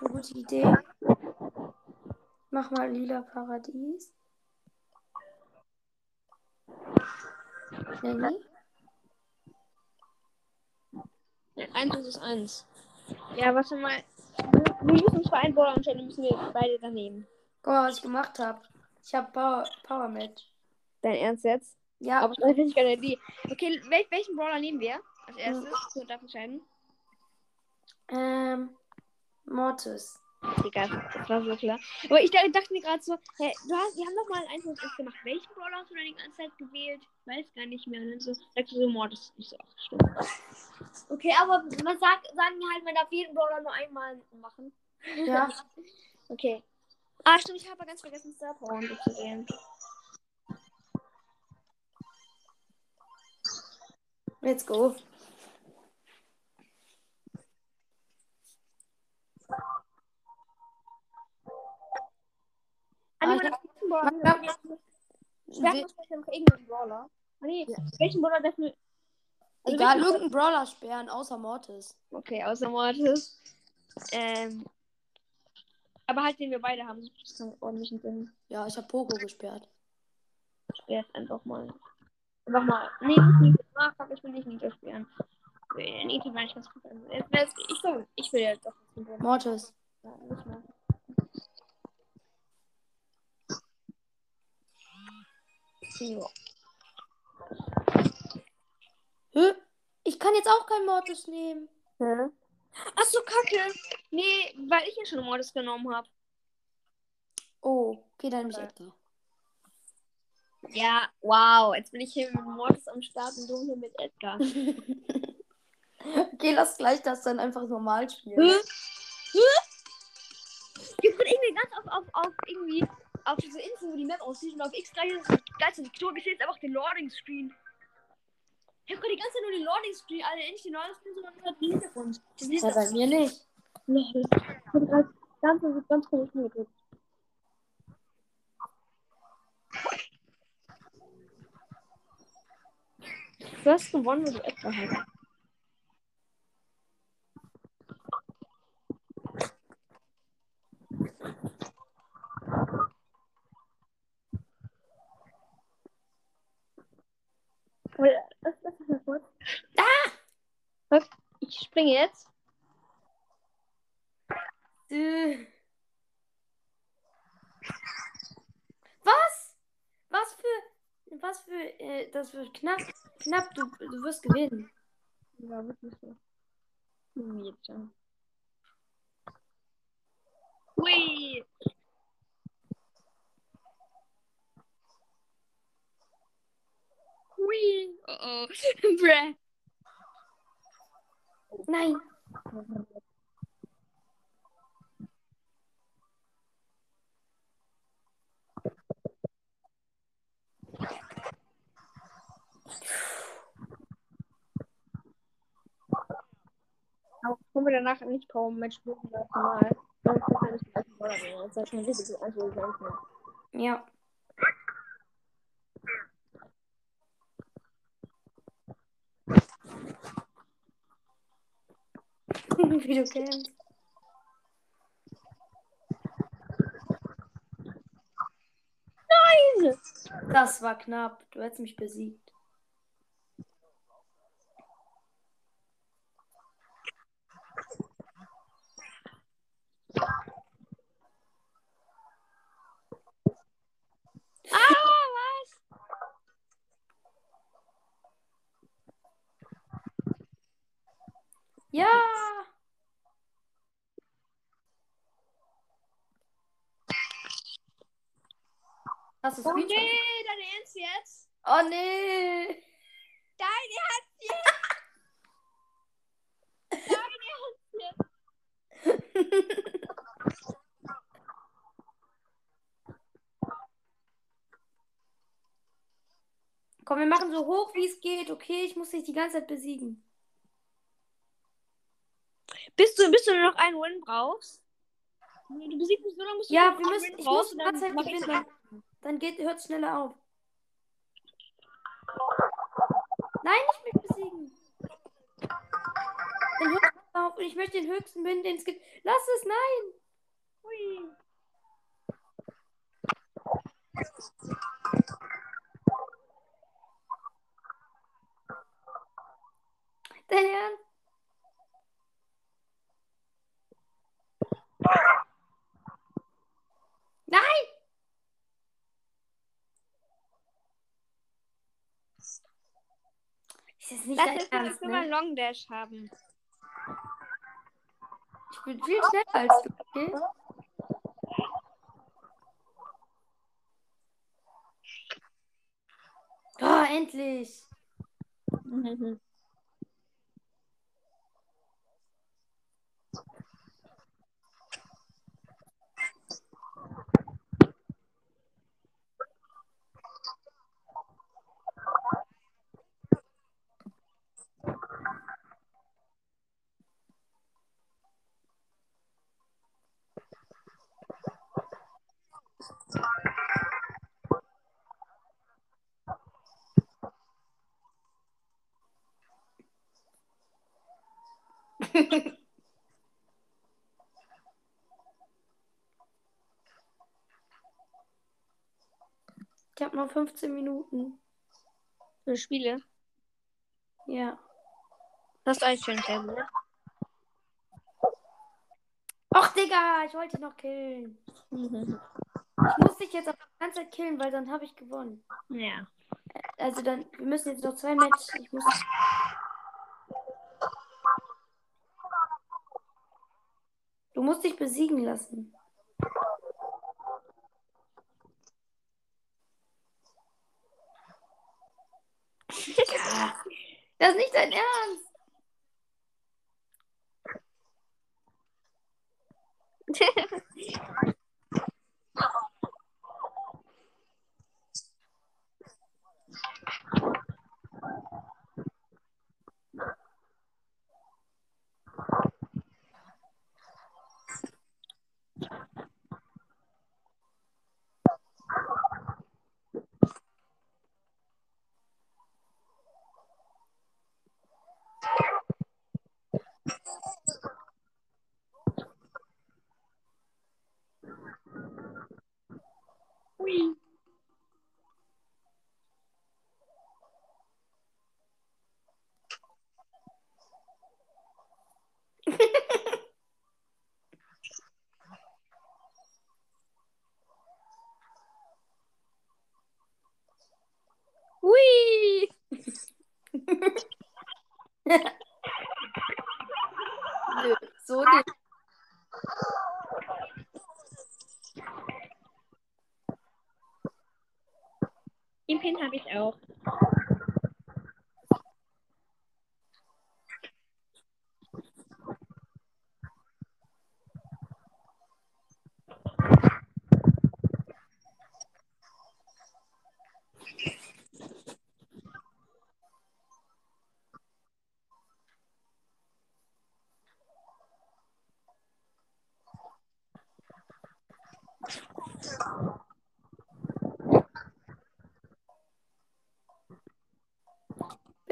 Eine gute Idee. Mach mal lila Paradies. Ja, eins ist eins. Ja, warte mal. Wir wir müssen uns für einen Brawler entscheiden, müssen wir beide daneben. Guck mal, was ich gemacht habe. Ich habe Power, Power Match. Dein Ernst jetzt? Ja, Aber das finde ich keine Idee. Okay, wel welchen Brawler nehmen wir als erstes? Du darfst entscheiden. ähm, Mortis. Digga, das war so klar. Aber ich dachte, mir gerade so, hä, du hast, wir haben doch mal eins uns gemacht. Welchen Brawler hast du denn die ganze Zeit gewählt? Weiß gar nicht mehr. Und dann so, sagst du so, Mortis. Ich so, ach, stimmt. Okay, aber man sagt, sagen halt, man darf jeden Brawler nur einmal machen. Ja, <laughs> Okay. Ah, stimmt, ich habe ganz vergessen, Star Power zu wählen. let's go. Sperren We- muss vielleicht noch irgendeinen Brawler. Nee, Ja. welchen Brawler darf man. Also Egal, welchen- irgendein Brawler sperren, außer Mortis. Okay, außer Mortis. Ähm. Aber halt, den wir beide haben. Das kann ordentlichen Sinn. Ja, ich habe Poco gesperrt. Sperrt einfach mal. Einfach mal. Nee, nicht fuck, ich will nicht Nita sperren. Nee, Nita war nicht ganz gut. Ich, ich will jetzt doch. Mortis. Ja, nicht mal. Jo. Hä? Ich kann jetzt auch keinen Mortis nehmen. Hä? Ach so, kacke. Nee, weil ich ja schon Mortis genommen habe. Oh, okay, dann nehme ich Edgar. Ja, wow. Jetzt bin ich hier mit Mortis am Start und du hier mit Edgar. <laughs> okay, lass gleich das dann einfach normal spielen. Hä? Hä? Ich bin irgendwie ganz auf, auf, auf irgendwie auf diese Insel, wo die Map aussieht und auf X3 ist das geilste Tor geschehen, einfach den Loading Screen. Ich hab gerade die ganze Zeit nur den Loading Screen, Alter, endlich den Loading Screen, sondern nur den Hintergrund. Das ist Ja, bei mir nicht. Lol. Ich hab gerade ganz, ganz, ganz komisch hingedrückt. Du hast gewonnen, weil du Edgar hast. Oder, lass, lass mich mal kurz. Ah! Ich springe jetzt. Äh. Was? Was für. Was für. Äh, das wird knapp. Knapp, du, du wirst gewinnen. Ja, wirklich so. Jetzt schon. Hui! Hui! Oh oh. <laughs> Bruh. Nein. Aber können wir danach nicht kaum buchen, das normal. Das ist ja nicht gleich ein Dollar mehr. Das ist ja schon richtig, also ich weiß nicht. Ja. Wie du kennst. Nein! Das war knapp. Du hättest mich besiegt. Ah, Ja! Hast du Oh nee, dein Ernst jetzt? Oh nee! Dein Ernst <laughs> jetzt? dein Ernst jetzt? Komm, wir machen so hoch, wie es geht, okay? Ich muss dich die ganze Zeit besiegen. Bis du, bis du nur noch einen Win brauchst. Du besiegst mich so lange, bis du Ja, wir müssen, ich muss dann Zeit gewinnen. Dann geht, hört es schneller auf. Nein, ich mich besiegen. Dann hört es auf. Und ich möchte den höchsten Win, den es gibt. Lass es, nein. Hui. Dein Ernst? Nein! Ist das nicht Lass dein jetzt mal Ernst, schon mal ne? Long Dash haben. Ich bin viel schneller als du, okay? Oh, endlich! Mhm. <laughs> Ich habe noch 15 Minuten. Für Spiele. Ja. Das ist eigentlich schön, sehr gut. Och, Digga, ich wollte dich noch killen. Mhm. Ich muss dich jetzt auch die ganze Zeit killen, weil dann habe ich gewonnen. Ja. Also dann, wir müssen jetzt noch zwei Matches. Ich muss. Du musst dich besiegen lassen. <laughs> Das ist nicht dein Ernst. <laughs> Hui. <laughs> Hui. <laughs> Nö, so nicht. <laughs> Den Pin habe ich auch.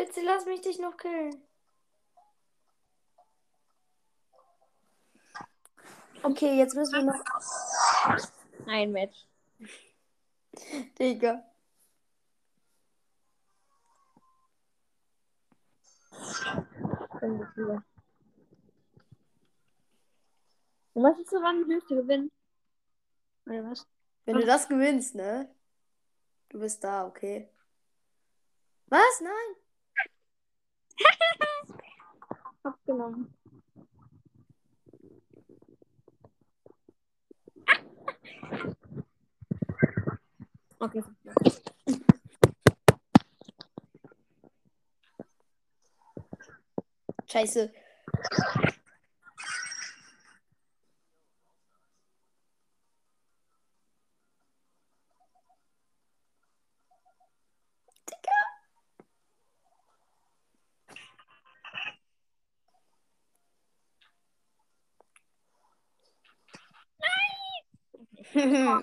Bitte lass mich dich noch killen. Okay, jetzt müssen wir noch. Ein Match. Digga. Und was ist so, wann du gewinnen? Oder was? Wenn du das gewinnst, ne? Du bist da, okay. Was? Nein. <laughs> Abgenommen. Okay. Scheiße. Thank <laughs> <laughs> you.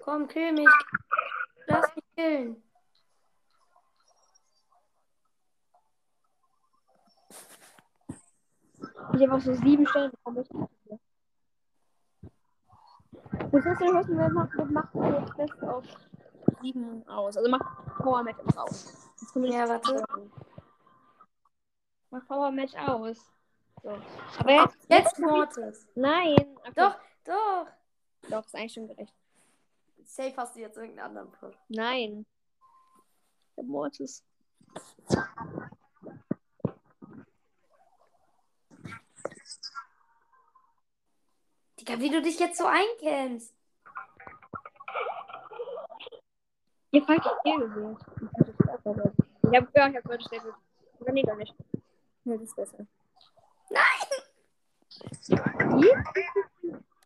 Komm, kill mich. Lass mich killen. Ich habe auch so sieben Stellen bekommen. Das heißt, wir müssen wir machen, wir machen jetzt Best auf sieben aus. Also mach Power Match aus. Ja, warte. Mach Power Match aus. So. Aber jetzt, Jetzt Mortis. Nein. Okay. Doch, doch. Doch, ist eigentlich schon gerecht. Safe hast du jetzt irgendeinen anderen Pro. Nein. Der Mortis. Digga, wie du dich jetzt so einkennst. Ihr falsch hier gewählt. Ich hab, ja, ich hab Gold Stapel. Oder nee, doch nicht. Nee, das ist besser.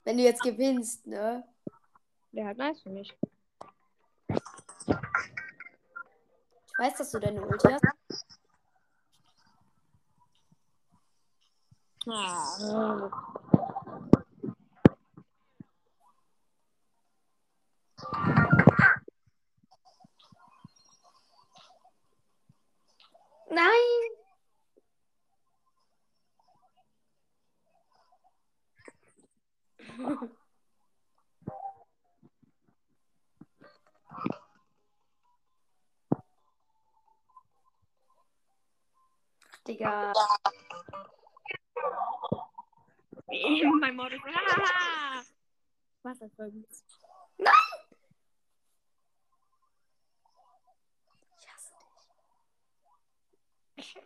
Wenn du jetzt gewinnst, ne? Der hat nice für mich. Ich weiß, dass du deine Ulti hast. Ah. Digga. mein Mortis. <laughs> Ah! Was voll gut. Ich hasse dich.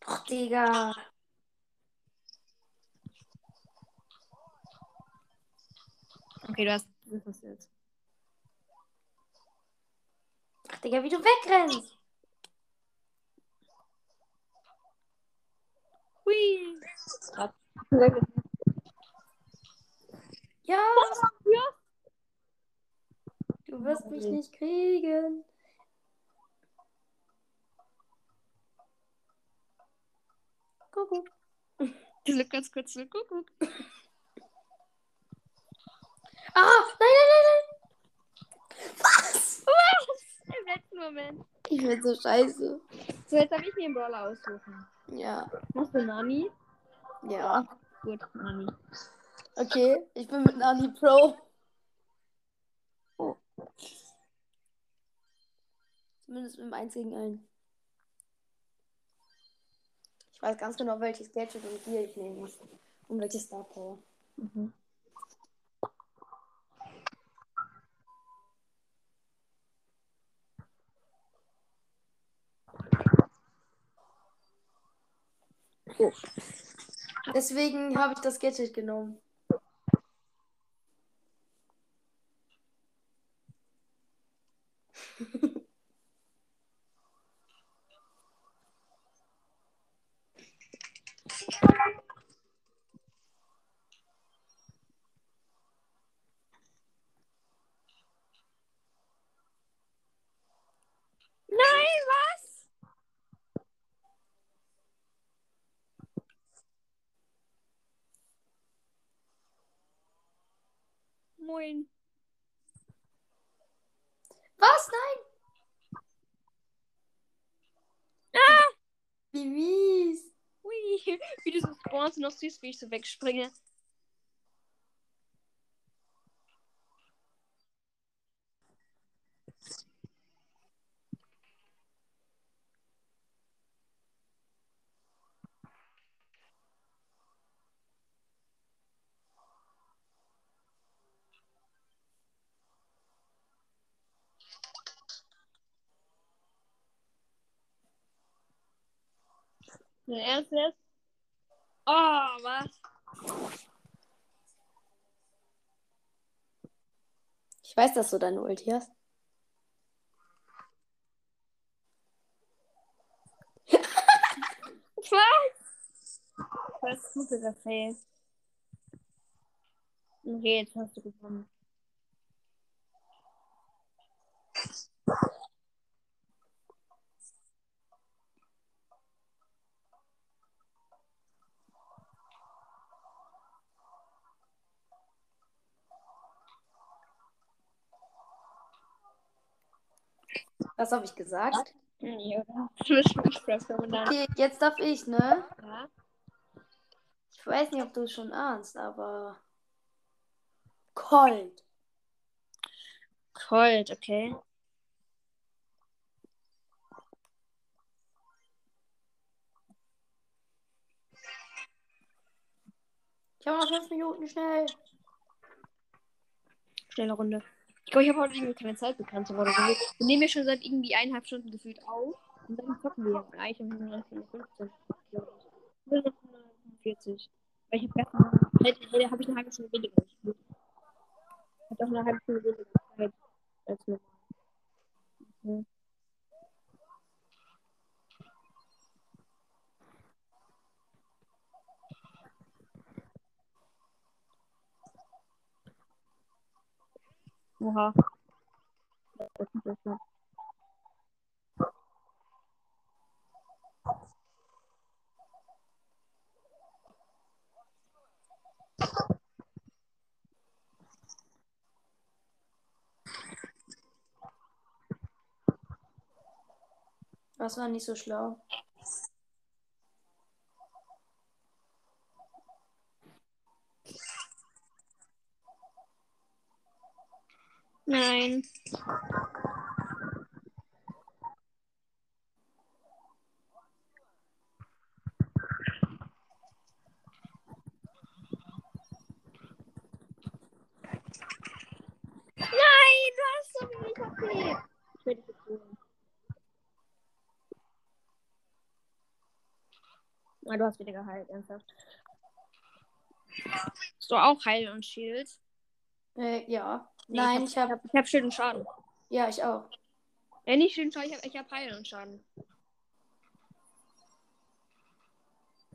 Doch, Digga. Okay, du hast. Das du jetzt. Ach, Digga, wie du wegrennst. Hui. Ja. Ja. Du wirst mich nicht kriegen. Kuckuck. Ganz kurz. Kuckuck. Ah, nein, nein, nein, nein. Was? Im letzten Moment. Ich bin so scheiße. So, jetzt darf ich mir einen Brawler aussuchen. Ja, Machst du Nani? ja. Gut, Nani. Okay, ich bin mit Nani Pro. Oh. Zumindest mit dem einzigen einen. Ich weiß ganz genau, welches Gadget und Gear ich nehmen muss. Und welche Star Power. Mhm. Oh. Deswegen habe ich das Gadget genommen. <laughs> Nein, was? Moin. Was? Nein! Wie mies. Hui, wie du so spawnst und noch siehst, wie ich so wegspringe. Der erste ist. Oh, was? Ich weiß, dass du deine Ulti hast. <laughs> Was? Was dieser Fail? Okay, jetzt hast du gewonnen. Was habe ich gesagt? Man dann. Okay, jetzt darf ich, ne? Ja. Ich weiß nicht, ob du es schon ahnst, aber. Cold. Cold, okay. Ich habe noch fünf Minuten schnell. Schnelle Runde. Ich glaube, ich habe heute irgendwie keine Zeitbegrenzung oder so. Wir nehmen ja schon seit irgendwie eineinhalb Stunden gefühlt auf. Und dann zocken wir. Eigentlich um 115. glaube ich. Nur noch 145. Weil ich habe gestern. Habe ich eine halbe Stunde weniger gespielt. Ich habe auch eine halbe Stunde weniger Zeit als normal. Mhm. Oha. Das war nicht so schlau. Nein. Nein, du hast so wenig HP. Ich werde dich du hast wieder geheilt, ernsthaft. Hast du auch Heil und Shield? Äh, ja. Nein, ich ich hab, habe. ich hab Schild und Schaden. Ja, ich auch. Ja, nicht Schild und Schaden, ich hab, ich hab Heil und Schaden.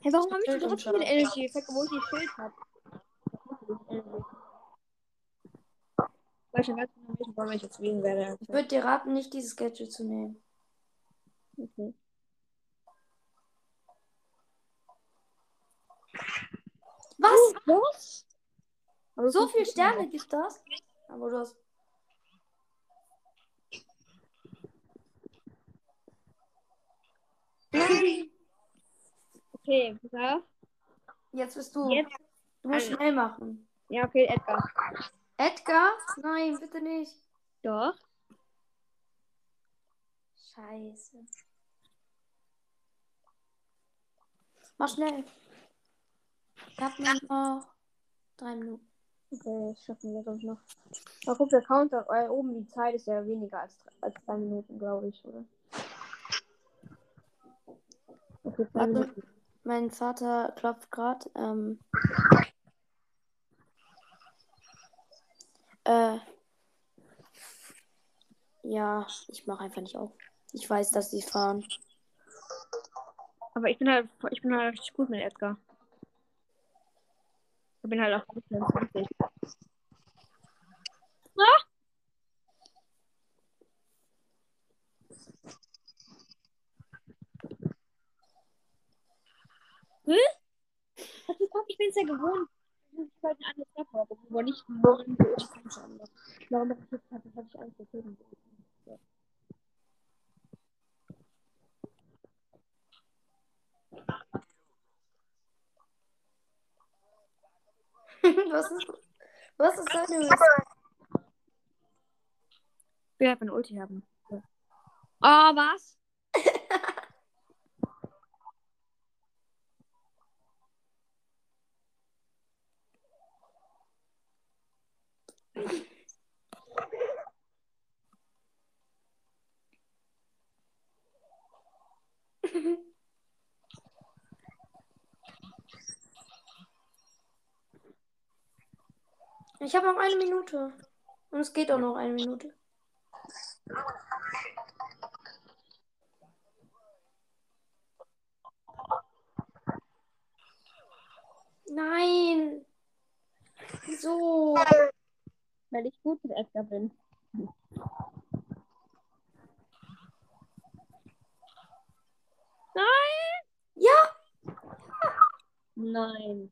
Hey, warum habe ich denn trotzdem den Schaden. Energy-Effekt, obwohl ich Schild hab? Weil ich ganz genau wissen, warum ich jetzt wählen werde. Ich würde dir raten, nicht dieses Gadget zu nehmen. Okay. Was? Was? Aber So viele Sterne gibt das? Aber du hast. Okay, pass. Jetzt bist du. Jetzt. Du musst Alter. schnell machen. Ja, okay, Edgar. Edgar? Nein, bitte nicht. Doch. Scheiße. Mach schnell. Ich hab nur noch drei Minuten. Okay, das schaffen wir, glaube ich, noch. Aber guck, der Counter, äh, oben die Zeit ist ja weniger als, als drei Minuten, glaube ich, oder? Okay, Warte. Mein Vater klopft gerade. Ähm, äh, ja, ich mache einfach nicht auf. Ich weiß, dass sie fahren. Aber ich bin halt, ich bin halt richtig gut mit Edgar. Ich bin halt auch 24. Ah! Hä? Ich bin es ja gewohnt. Ich bin halt ein anderes Waffe, aber wo nicht nur ein Schaden macht. Warum das jetzt hat, das hatte ich alles vergessen. Ja. 嗯 Hm? <laughs> was ist, was ist? Ich will einfach eine Ulti haben. Oh, was? <laughs> Ich habe noch eine Minute. Und es geht auch noch eine Minute. Nein. Wieso? Weil ich gut mit Edgar bin. Nein! Ja. Nein.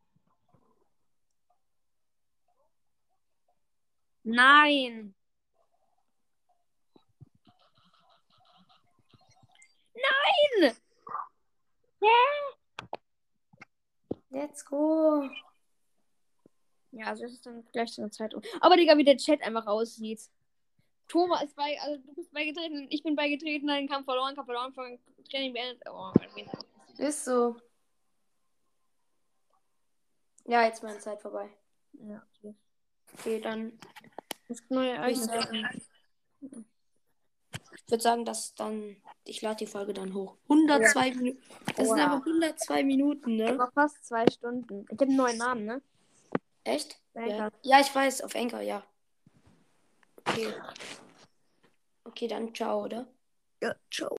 Nein. Nein! Let's go. Ja, also es ist dann gleich so eine Zeit. um. Aber Digga, wie der Chat einfach aussieht. Thomas ist bei, also du bist beigetreten, ich bin beigetreten, dann Kampf verloren, Kampf verloren, Training beendet. Oh, Ist so. Ja, jetzt ist meine Zeit vorbei. ja, okay. Okay, dann Das neue würde ich Ereignis. sagen, ich würde sagen, dass dann, ich lade die Folge dann hoch. 102 Minuten. Das sind Wow. aber 102 Minuten, ne? Noch fast zwei Stunden. Ich habe einen neuen Namen, ne? Echt? Ja. Ja, ich weiß, auf Enker, ja. Okay. Okay, dann ciao, oder? Ja, ciao.